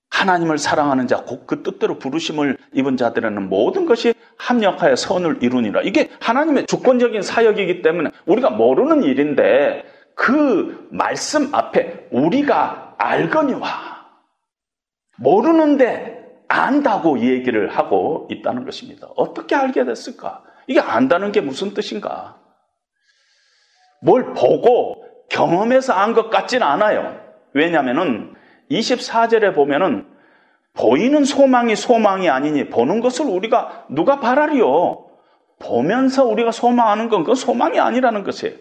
하나님을 사랑하는 자, 곧 그 뜻대로 부르심을 입은 자들에는 모든 것이 합력하여 선을 이루니라. 이게 하나님의 주권적인 사역이기 때문에 우리가 모르는 일인데 그 말씀 앞에 우리가 알거니와 모르는데 안다고 얘기를 하고 있다는 것입니다. 어떻게 알게 됐을까? 이게 안다는 게 무슨 뜻인가? 뭘 보고 경험해서 안 것 같지는 않아요. 왜냐하면은 24절에 보면은 보이는 소망이 소망이 아니니 보는 것을 우리가 누가 바라리요? 보면서 우리가 소망하는 건 그건 소망이 아니라는 것이에요.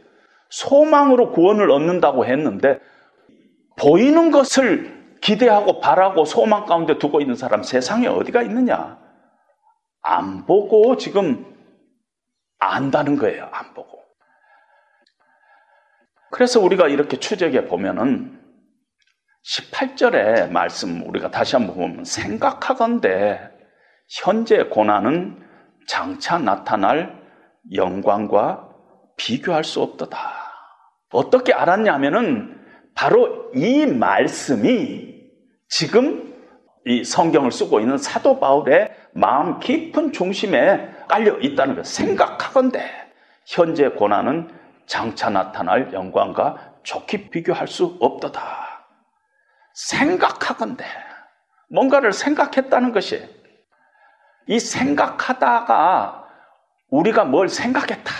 소망으로 구원을 얻는다고 했는데 보이는 것을 기대하고 바라고 소망 가운데 두고 있는 사람 세상에 어디가 있느냐? 안 보고 지금 안다는 거예요. 안 보고. 그래서 우리가 이렇게 추적해 보면은 18절의 말씀 우리가 다시 한번 보면 생각하건대 현재 고난은 장차 나타날 영광과 비교할 수 없도다. 어떻게 알았냐면은 바로 이 말씀이 지금 이 성경을 쓰고 있는 사도 바울의 마음 깊은 중심에 깔려 있다는 것. 생각하건대 현재 고난은 장차 나타날 영광과 좋게 비교할 수 없도다. 생각하건대 뭔가를 생각했다는 것이 이 생각하다가 우리가 뭘 생각했다.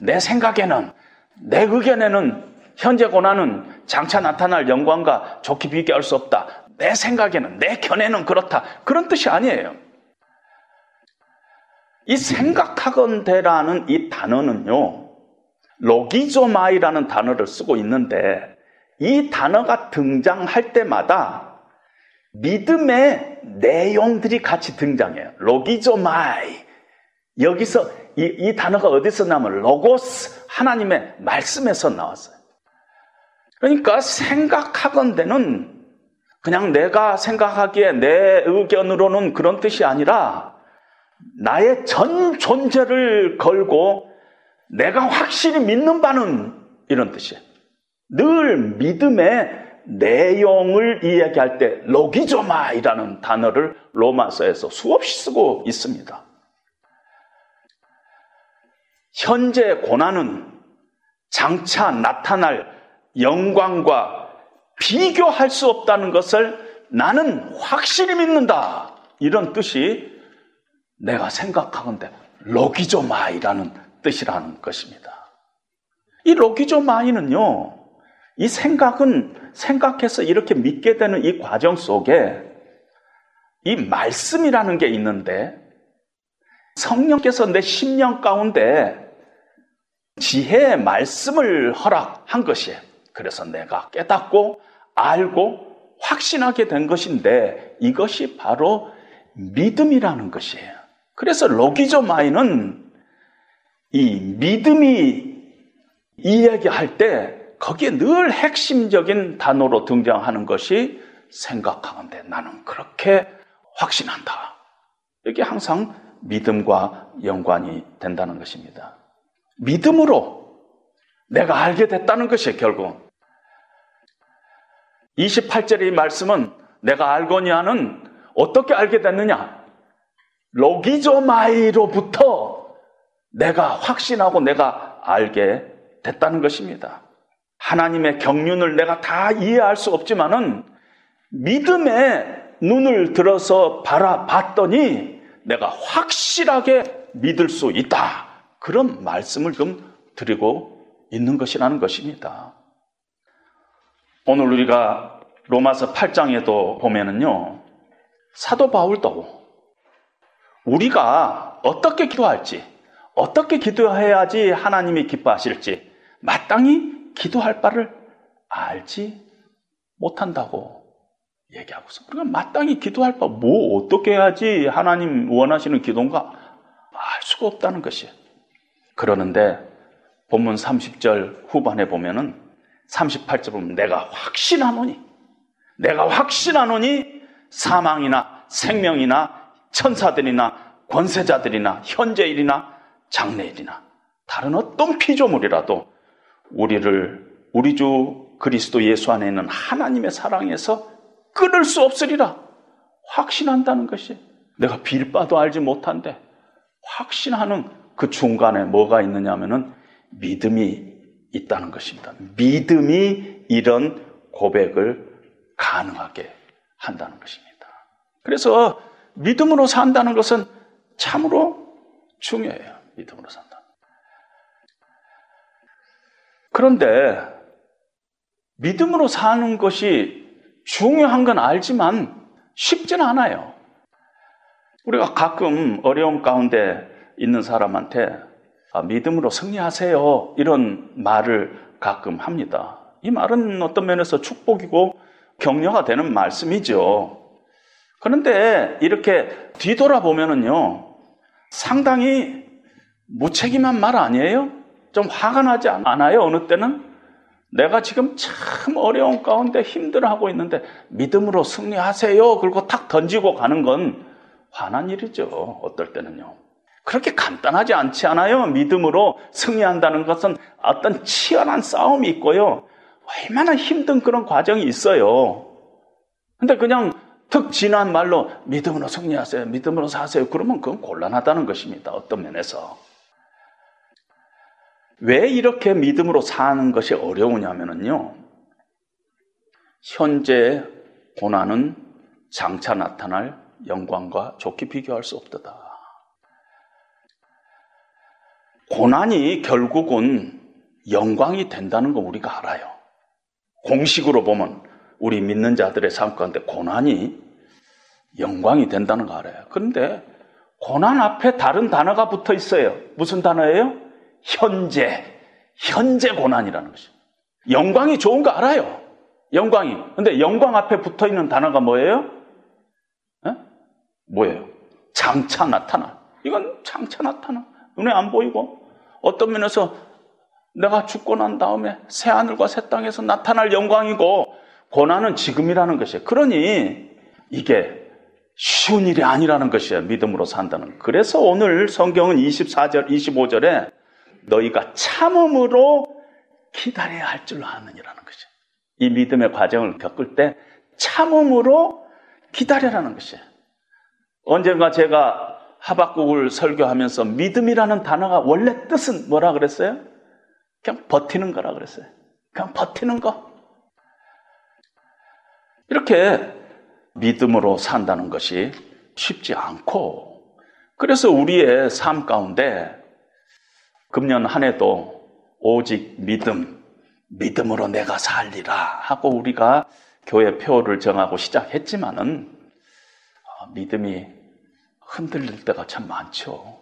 내 생각에는 내 의견에는 현재 고난은 장차 나타날 영광과 좋게 비교할 수 없다. 내 생각에는 내 견해는 그렇다. 그런 뜻이 아니에요. 이 생각하건대라는 이 단어는요. λογίζομαι라는 단어를 쓰고 있는데 이 단어가 등장할 때마다 믿음의 내용들이 같이 등장해요. λογίζομαι. 여기서 이, 이 단어가 어디서 나면 로고스 하나님의 말씀에서 나왔어요. 그러니까 생각하건대는 그냥 내가 생각하기에 내 의견으로는 그런 뜻이 아니라 나의 전 존재를 걸고 내가 확실히 믿는 바는 이런 뜻이에요. 늘 믿음의 내용을 이야기할 때 로기조마이라는 단어를 로마서에서 수없이 쓰고 있습니다. 현재 고난은 장차 나타날 영광과 비교할 수 없다는 것을 나는 확실히 믿는다. 이런 뜻이 내가 생각하건대 로기조마이라는 뜻이라는 것입니다. 이 로기조 마이는요, 이 생각은 생각해서 이렇게 믿게 되는 이 과정 속에 이 말씀이라는 게 있는데 성령께서 내 심령 가운데 지혜의 말씀을 허락한 것이에요. 그래서 내가 깨닫고 알고 확신하게 된 것인데 이것이 바로 믿음이라는 것이에요. 그래서 로기조 마이는 이 믿음이 이야기할 때 거기에 늘 핵심적인 단어로 등장하는 것이 생각하는데 나는 그렇게 확신한다. 이게 항상 믿음과 연관이 된다는 것입니다. 믿음으로 내가 알게 됐다는 것이 결국 28절의 말씀은 내가 알거니 하는 어떻게 알게 됐느냐? 로기조마이로부터 내가 확신하고 내가 알게 됐다는 것입니다. 하나님의 경륜을 내가 다 이해할 수 없지만은 믿음의 눈을 들어서 바라봤더니 내가 확실하게 믿을 수 있다. 그런 말씀을 좀 드리고 있는 것이라는 것입니다. 오늘 우리가 로마서 8장에도 보면은요, 사도 바울도 우리가 어떻게 기도할지, 어떻게 기도해야지 하나님이 기뻐하실지 마땅히 기도할 바를 알지 못한다고 얘기하고서 우리가 마땅히 기도할 바 뭐 어떻게 해야지 하나님 원하시는 기도인가 알 수가 없다는 것이에요. 그러는데 본문 30절 후반에 보면은 38절 보면 내가 확신하노니 내가 확신하노니 사망이나 생명이나 천사들이나 권세자들이나 현재일이나 장래일이나 다른 어떤 피조물이라도 우리를 우리 주 그리스도 예수 안에 있는 하나님의 사랑에서 끊을 수 없으리라 확신한다는 것이 내가 빌 바도 알지 못한데 확신하는 그 중간에 뭐가 있느냐 하면은 믿음이 있다는 것입니다. 믿음이 이런 고백을 가능하게 한다는 것입니다. 그래서 믿음으로 산다는 것은 참으로 중요해요. 믿음으로 산다. 그런데 믿음으로 사는 것이 중요한 건 알지만 쉽지는 않아요. 우리가 가끔 어려움 가운데 있는 사람한테 아, 믿음으로 승리하세요. 이런 말을 가끔 합니다. 이 말은 어떤 면에서 축복이고 격려가 되는 말씀이죠. 그런데 이렇게 뒤돌아보면은요, 상당히 무책임한 말 아니에요? 좀 화가 나지 않아요? 어느 때는? 내가 지금 참 어려운 가운데 힘들어하고 있는데 믿음으로 승리하세요. 그리고 탁 던지고 가는 건 화난 일이죠. 어떨 때는요. 그렇게 간단하지 않지 않아요? 믿음으로 승리한다는 것은 어떤 치열한 싸움이 있고요. 얼마나 힘든 그런 과정이 있어요. 근데 그냥 특 진한 말로 믿음으로 승리하세요. 믿음으로 사세요. 그러면 그건 곤란하다는 것입니다. 어떤 면에서. 왜 이렇게 믿음으로 사는 것이 어려우냐면요. 현재 고난은 장차 나타날 영광과 좋게 비교할 수 없다. 고난이 결국은 영광이 된다는 거 우리가 알아요. 공식으로 보면 우리 믿는 자들의 삶 가운데 고난이 영광이 된다는 거 알아요. 그런데 고난 앞에 다른 단어가 붙어 있어요. 무슨 단어예요? 현재. 현재 고난이라는 것이. 영광이 좋은 거 알아요. 영광이. 근데 영광 앞에 붙어 있는 단어가 뭐예요? 에? 뭐예요? 장차 나타나. 이건 장차 나타나. 눈에 안 보이고 어떤 면에서 내가 죽고 난 다음에 새 하늘과 새 땅에서 나타날 영광이고 고난은 지금이라는 것이에요. 그러니 이게 쉬운 일이 아니라는 것이에요. 믿음으로 산다는. 그래서 오늘 성경은 24절, 25절에 너희가 참음으로 기다려야 할줄 아느니라는 것이에요. 이 믿음의 과정을 겪을 때 참음으로 기다려라는 것이에요. 언젠가 제가 하박국을 설교하면서 믿음이라는 단어가 원래 뜻은 뭐라 그랬어요? 그냥 버티는 거라 그랬어요. 그냥 버티는 거. 이렇게 믿음으로 산다는 것이 쉽지 않고 그래서 우리의 삶 가운데 금년 한 해도 오직 믿음, 믿음으로 내가 살리라 하고 우리가 교회 표를 정하고 시작했지만은 어, 믿음이 흔들릴 때가 참 많죠.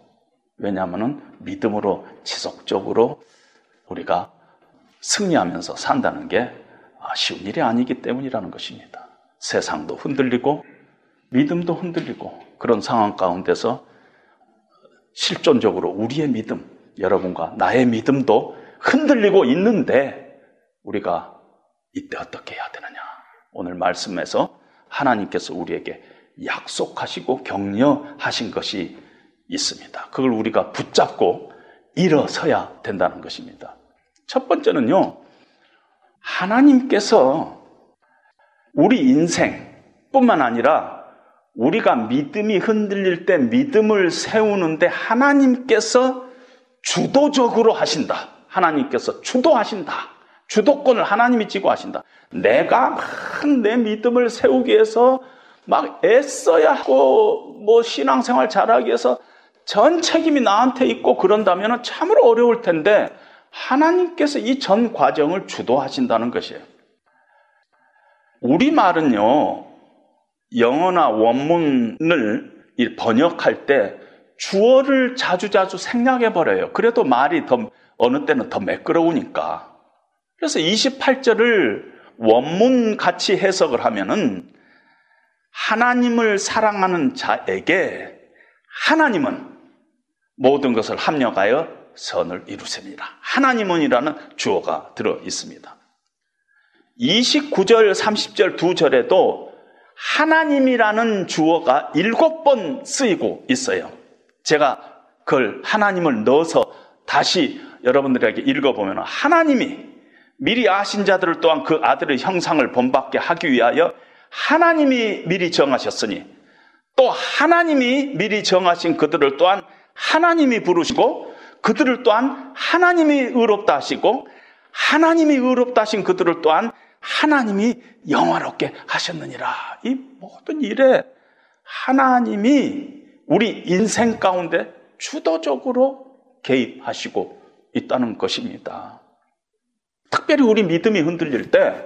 왜냐하면 믿음으로 지속적으로 우리가 승리하면서 산다는 게 쉬운 일이 아니기 때문이라는 것입니다. 세상도 흔들리고 믿음도 흔들리고 그런 상황 가운데서 실존적으로 우리의 믿음, 여러분과 나의 믿음도 흔들리고 있는데 우리가 이때 어떻게 해야 되느냐? 오늘 말씀에서 하나님께서 우리에게 약속하시고 격려하신 것이 있습니다. 그걸 우리가 붙잡고 일어서야 된다는 것입니다. 첫 번째는요, 하나님께서 우리 인생뿐만 아니라 우리가 믿음이 흔들릴 때 믿음을 세우는데 하나님께서 주도적으로 하신다. 하나님께서 주도하신다. 주도권을 하나님이 지고 하신다. 내가 막 내 믿음을 세우기 위해서 막 애써야 하고 뭐 신앙생활 잘하기 위해서 전 책임이 나한테 있고 그런다면 참으로 어려울 텐데 하나님께서 이 전 과정을 주도하신다는 것이에요. 우리말은요, 영어나 원문을 번역할 때 주어를 자주자주 생략해버려요. 그래도 말이 더, 어느 때는 더 매끄러우니까. 그래서 28절을 원문 같이 해석을 하면은 하나님을 사랑하는 자에게 하나님은 모든 것을 합력하여 선을 이루십니다. 하나님은이라는 주어가 들어 있습니다. 29절, 30절 두 절에도 하나님이라는 주어가 일곱 번 쓰이고 있어요. 제가 그걸 하나님을 넣어서 다시 여러분들에게 읽어보면 하나님이 미리 아신 자들을 또한 그 아들의 형상을 본받게 하기 위하여 하나님이 미리 정하셨으니 또 하나님이 미리 정하신 그들을 또한 하나님이 부르시고 그들을 또한 하나님이 의롭다 하시고 하나님이 의롭다 하신 그들을 또한 하나님이 영화롭게 하셨느니라. 이 모든 일에 하나님이 우리 인생 가운데 주도적으로 개입하시고 있다는 것입니다. 특별히 우리 믿음이 흔들릴 때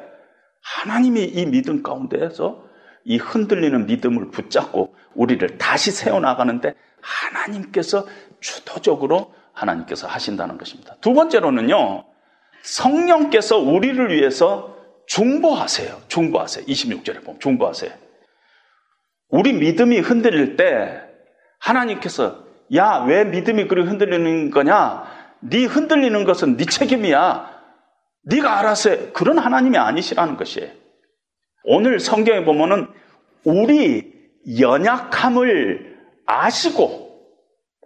하나님이 이 믿음 가운데에서 이 흔들리는 믿음을 붙잡고 우리를 다시 세워나가는데 하나님께서 주도적으로 하나님께서 하신다는 것입니다. 두 번째로는요, 성령께서 우리를 위해서 중보하세요. 중보하세요. 26절에 보면 중보하세요. 우리 믿음이 흔들릴 때 하나님께서 야, 왜 믿음이 그리 흔들리는 거냐? 네 흔들리는 것은 네 책임이야. 네가 알아서 해. 그런 하나님이 아니시라는 것이에요. 오늘 성경에 보면은 우리 연약함을 아시고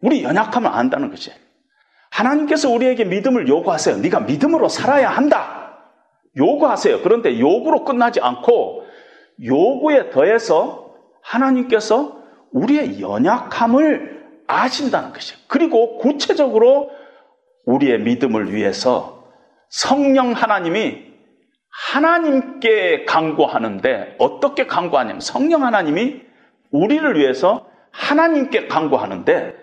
우리 연약함을 안다는 것이에요. 하나님께서 우리에게 믿음을 요구하세요. 네가 믿음으로 살아야 한다. 요구하세요. 그런데 요구로 끝나지 않고 요구에 더해서 하나님께서 우리의 연약함을 아신다는 것이에요. 그리고 구체적으로 우리의 믿음을 위해서 성령 하나님이 하나님께 강구하는데 어떻게 강구하냐면 성령 하나님이 우리를 위해서 하나님께 강구하는데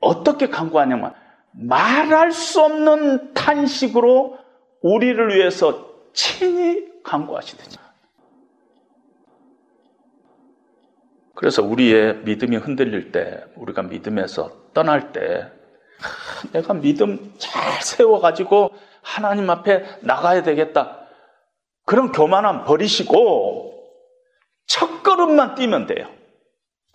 어떻게 강구하냐면 말할 수 없는 탄식으로 우리를 위해서 친히 강구하시듯이. 그래서 우리의 믿음이 흔들릴 때, 우리가 믿음에서 떠날 때, 내가 믿음 잘 세워가지고 하나님 앞에 나가야 되겠다. 그런 교만함 버리시고, 첫 걸음만 뛰면 돼요.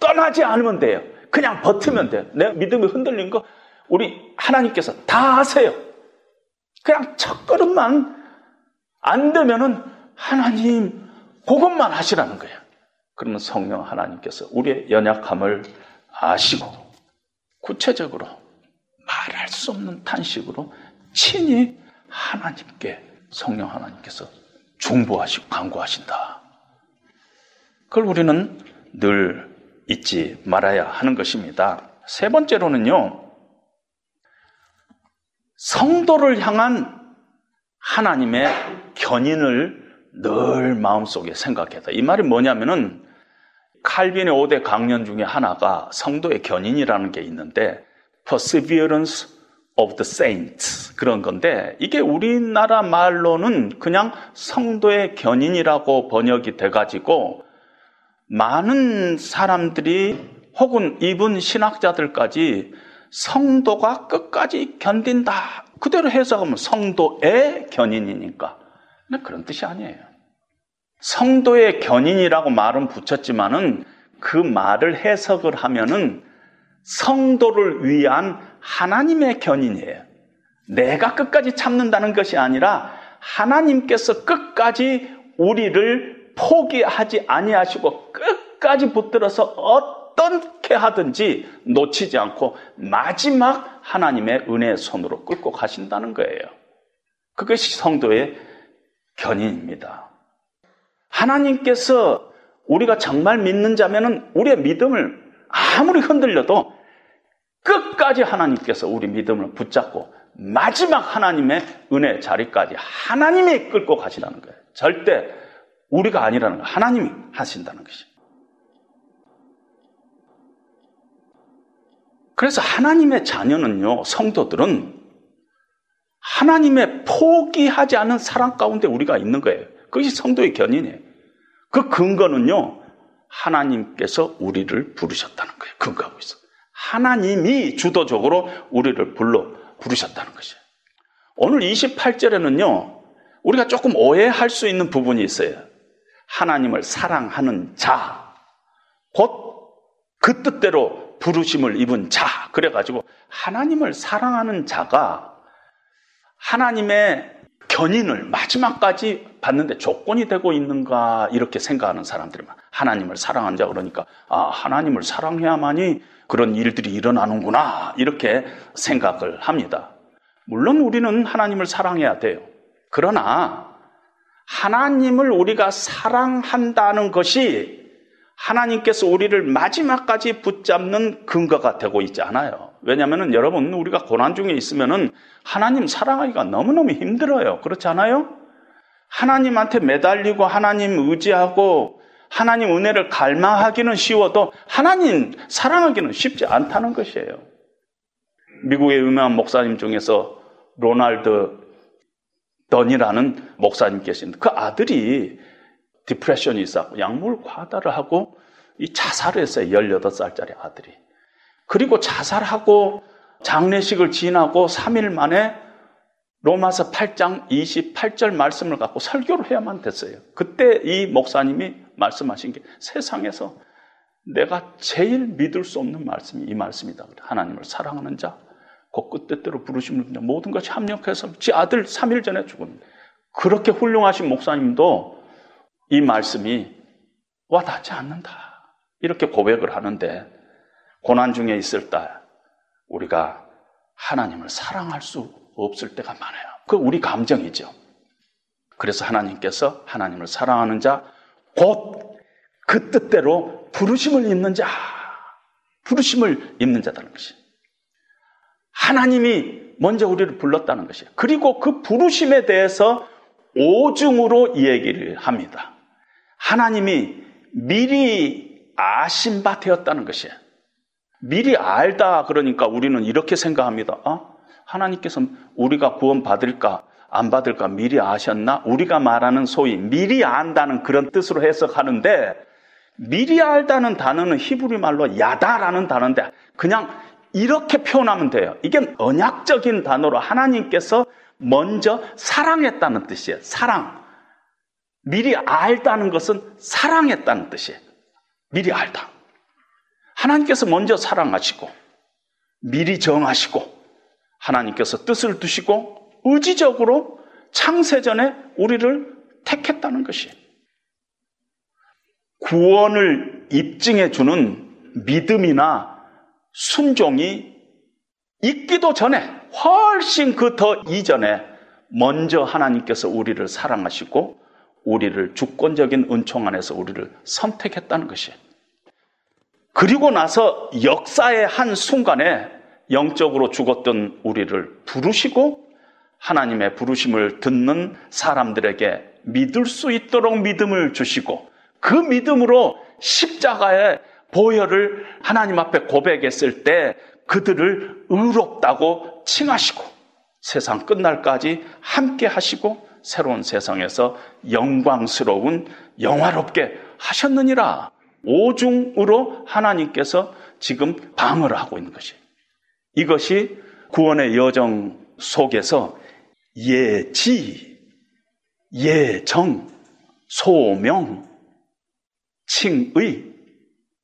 떠나지 않으면 돼요. 그냥 버티면 돼요. 내 믿음이 흔들린 거, 우리 하나님께서 다 아세요. 그냥 첫 걸음만 안 되면은 하나님 그것만 하시라는 거예요. 그러면 성령 하나님께서 우리의 연약함을 아시고 구체적으로 말할 수 없는 탄식으로 친히 하나님께 성령 하나님께서 중보하시고 강구하신다. 그걸 우리는 늘 잊지 말아야 하는 것입니다. 세 번째로는요, 성도를 향한 하나님의 견인을 늘 마음속에 생각해다. 이 말이 뭐냐면은 칼빈의 5대 강연 중에 하나가 성도의 견인이라는 게 있는데 perseverance of the saints 그런 건데 이게 우리나라 말로는 그냥 성도의 견인이라고 번역이 돼 가지고 많은 사람들이 혹은 이분 신학자들까지 성도가 끝까지 견딘다. 그대로 해석하면 성도의 견인이니까. 근데 그런 뜻이 아니에요. 성도의 견인이라고 말은 붙였지만은 그 말을 해석을 하면은 성도를 위한 하나님의 견인이에요. 내가 끝까지 참는다는 것이 아니라 하나님께서 끝까지 우리를 포기하지 아니하시고 끝까지 붙들어서 어떻게 하든지 놓치지 않고 마지막 하나님의 은혜의 손으로 끌고 가신다는 거예요. 그것이 성도의 견인입니다. 하나님께서 우리가 정말 믿는 자면은 우리의 믿음을 아무리 흔들려도 끝까지 하나님께서 우리 믿음을 붙잡고 마지막 하나님의 은혜 자리까지 하나님이 끌고 가시라는 거예요. 절대 우리가 아니라는 거 하나님이 하신다는 것이. 그래서 하나님의 자녀는요, 성도들은 하나님의 포기하지 않은 사랑 가운데 우리가 있는 거예요. 그것이 성도의 견인이에요. 그 근거는요, 하나님께서 우리를 부르셨다는 거예요. 근거하고 있어. 하나님이 주도적으로 우리를 불러 부르셨다는 것이에요. 오늘 28절에는요, 우리가 조금 오해할 수 있는 부분이 있어요. 하나님을 사랑하는 자, 곧 그 뜻대로 부르심을 입은 자. 그래가지고 하나님을 사랑하는 자가 하나님의 견인을 마지막까지 받는데 조건이 되고 있는가 이렇게 생각하는 사람들이 많아. 하나님을 사랑한 자 그러니까 아 하나님을 사랑해야만이 그런 일들이 일어나는구나 이렇게 생각을 합니다. 물론 우리는 하나님을 사랑해야 돼요. 그러나 하나님을 우리가 사랑한다는 것이 하나님께서 우리를 마지막까지 붙잡는 근거가 되고 있지 않아요. 왜냐하면 여러분 우리가 고난 중에 있으면은 하나님 사랑하기가 너무너무 힘들어요. 그렇지 않아요? 하나님한테 매달리고 하나님 의지하고 하나님 은혜를 갈망하기는 쉬워도 하나님 사랑하기는 쉽지 않다는 것이에요. 미국의 유명한 목사님 중에서 로날드 던이라는 목사님 계신데 그 아들이 디프레션이 있었고 약물 과다를 하고 이 자살을 했어요. 18살짜리 아들이. 그리고 자살하고 장례식을 지나고 3일 만에 로마서 8장 28절 말씀을 갖고 설교를 해야만 됐어요. 그때 이 목사님이 말씀하신 게 세상에서 내가 제일 믿을 수 없는 말씀이 이 말씀이다. 하나님을 사랑하는 자, 그 뜻대로 부르시는 자, 모든 것이 합력해서 지 아들 3일 전에 죽었는데 그렇게 훌륭하신 목사님도 이 말씀이 와 닿지 않는다. 이렇게 고백을 하는데 고난 중에 있을 때 우리가 하나님을 사랑할 수 없을 때가 많아요. 그 우리 감정이죠. 그래서 하나님께서 하나님을 사랑하는 자, 곧 그 뜻대로 부르심을 입는 자, 부르심을 입는 자다는 것이. 하나님이 먼저 우리를 불렀다는 것이에요. 그리고 그 부르심에 대해서 오중으로 얘기를 합니다. 하나님이 미리 아신 바 되었다는 것이에요. 미리 알다 그러니까 우리는 이렇게 생각합니다. 어? 하나님께서 우리가 구원 받을까 안 받을까 미리 아셨나? 우리가 말하는 소위 미리 안다는 그런 뜻으로 해석하는데 미리 알다는 단어는 히브리 말로 야다라는 단어인데 그냥 이렇게 표현하면 돼요. 이게 언약적인 단어로 하나님께서 먼저 사랑했다는 뜻이에요. 사랑. 미리 알다는 것은 사랑했다는 뜻이에요. 미리 알다. 하나님께서 먼저 사랑하시고 미리 정하시고 하나님께서 뜻을 두시고 의지적으로 창세전에 우리를 택했다는 것이에요. 구원을 입증해 주는 믿음이나 순종이 있기도 전에 훨씬 그 더 이전에 먼저 하나님께서 우리를 사랑하시고 우리를 주권적인 은총 안에서 우리를 선택했다는 것이에요. 그리고 나서 역사의 한 순간에 영적으로 죽었던 우리를 부르시고 하나님의 부르심을 듣는 사람들에게 믿을 수 있도록 믿음을 주시고 그 믿음으로 십자가의 보혈을 하나님 앞에 고백했을 때 그들을 의롭다고 칭하시고 세상 끝날까지 함께 하시고 새로운 세상에서 영광스러운 영화롭게 하셨느니라. 오중으로 하나님께서 지금 방어를 하고 있는 것이. 이것이 구원의 여정 속에서 예지, 예정, 소명, 칭의,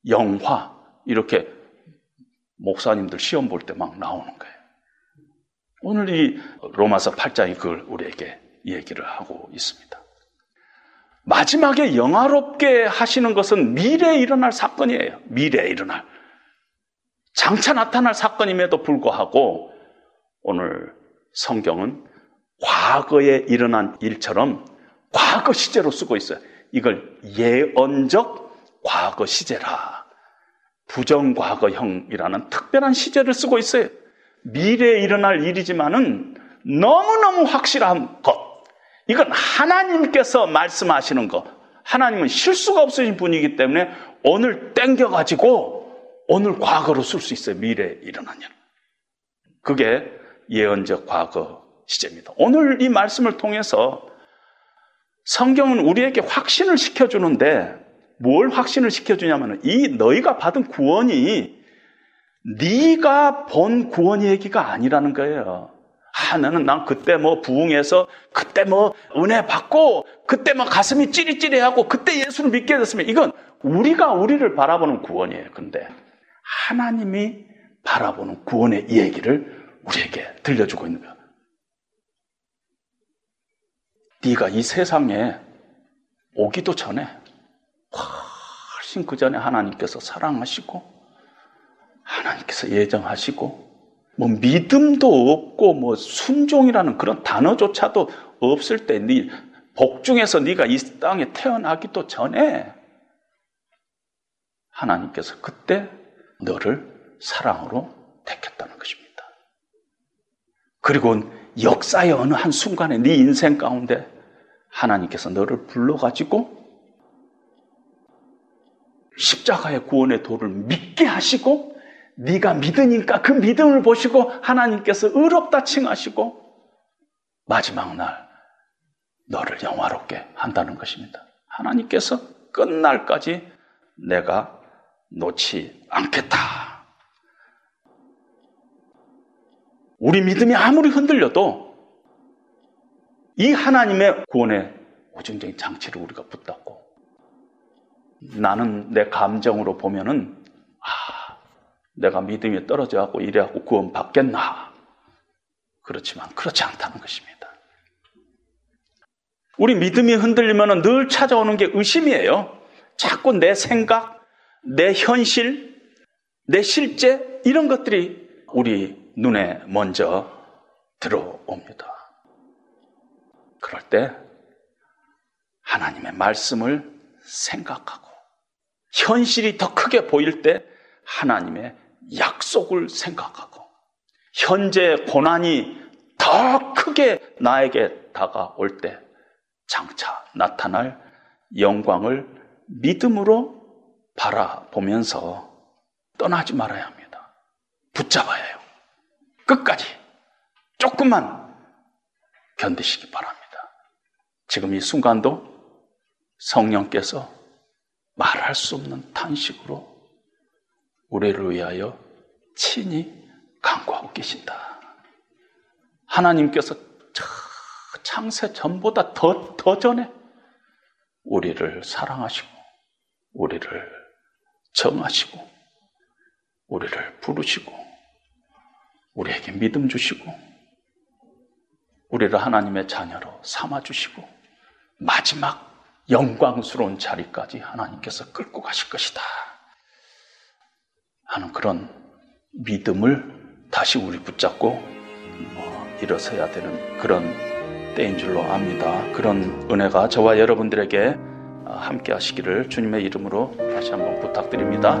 영화 이렇게 목사님들 시험 볼 때 막 나오는 거예요. 오늘 이 로마서 8장이 그걸 우리에게 얘기를 하고 있습니다. 마지막에 영화롭게 하시는 것은 미래에 일어날 사건이에요. 미래에 일어날. 장차 나타날 사건임에도 불구하고 오늘 성경은 과거에 일어난 일처럼 과거 시제로 쓰고 있어요. 이걸 예언적 과거 시제라. 부정과거형이라는 특별한 시제를 쓰고 있어요. 미래에 일어날 일이지만은 너무너무 확실한 것. 이건 하나님께서 말씀하시는 것. 하나님은 실수가 없으신 분이기 때문에 오늘 땡겨가지고 오늘 과거로 쓸 수 있어요. 미래에 일어난 일. 그게 예언적 과거 시제입니다. 오늘 이 말씀을 통해서 성경은 우리에게 확신을 시켜주는데 뭘 확신을 시켜주냐면 이 너희가 받은 구원이 네가 본 구원 얘기가 아니라는 거예요. 아, 나는 난 그때 뭐 부흥해서 그때 뭐 은혜 받고 그때 뭐 가슴이 찌릿찌릿하고 그때 예수를 믿게 됐으면 이건 우리가 우리를 바라보는 구원이에요. 근데 하나님이 바라보는 구원의 얘기를 우리에게 들려주고 있는 거야. 네가 이 세상에 오기도 전에 훨씬 그 전에 하나님께서 사랑하시고 하나님께서 예정하시고 뭐 믿음도 없고 뭐 순종이라는 그런 단어조차도 없을 때 네 복중에서 네가 이 땅에 태어나기도 전에 하나님께서 그때 너를 사랑으로 택했다는 것입니다. 그리고 역사의 어느 한 순간에 네 인생 가운데 하나님께서 너를 불러가지고 십자가의 구원의 도를 믿게 하시고 네가 믿으니까 그 믿음을 보시고 하나님께서 의롭다 칭하시고 마지막 날 너를 영화롭게 한다는 것입니다. 하나님께서 끝날까지 내가 놓지 않겠다. 우리 믿음이 아무리 흔들려도 이 하나님의 구원의 오증적인 장치를 우리가 붙잡고 나는 내 감정으로 보면은 아, 내가 믿음이 떨어져 갖고 이래 갖고 구원 받겠나? 그렇지만 그렇지 않다는 것입니다. 우리 믿음이 흔들리면 늘 찾아오는 게 의심이에요. 자꾸 내 생각, 내 현실, 내 실제 이런 것들이 우리 눈에 먼저 들어옵니다. 그럴 때 하나님의 말씀을 생각하고 현실이 더 크게 보일 때 하나님의 약속을 생각하고 현재 고난이 더 크게 나에게 다가올 때 장차 나타날 영광을 믿음으로 바라보면서 떠나지 말아야 합니다. 붙잡아야 해요. 끝까지 조금만 견디시기 바랍니다. 지금 이 순간도 성령께서 말할 수 없는 탄식으로 우리를 위하여 친히 강구하고 계신다. 하나님께서 창세 전보다 더, 더 전에 우리를 사랑하시고, 우리를 정하시고, 우리를 부르시고, 우리에게 믿음 주시고, 우리를 하나님의 자녀로 삼아주시고, 마지막 영광스러운 자리까지 하나님께서 끌고 가실 것이다. 하는 그런 믿음을 다시 우리 붙잡고 어, 일어서야 되는 그런 때인 줄로 압니다. 그런 은혜가 저와 여러분들에게 어, 함께 하시기를 주님의 이름으로 다시 한번 부탁드립니다.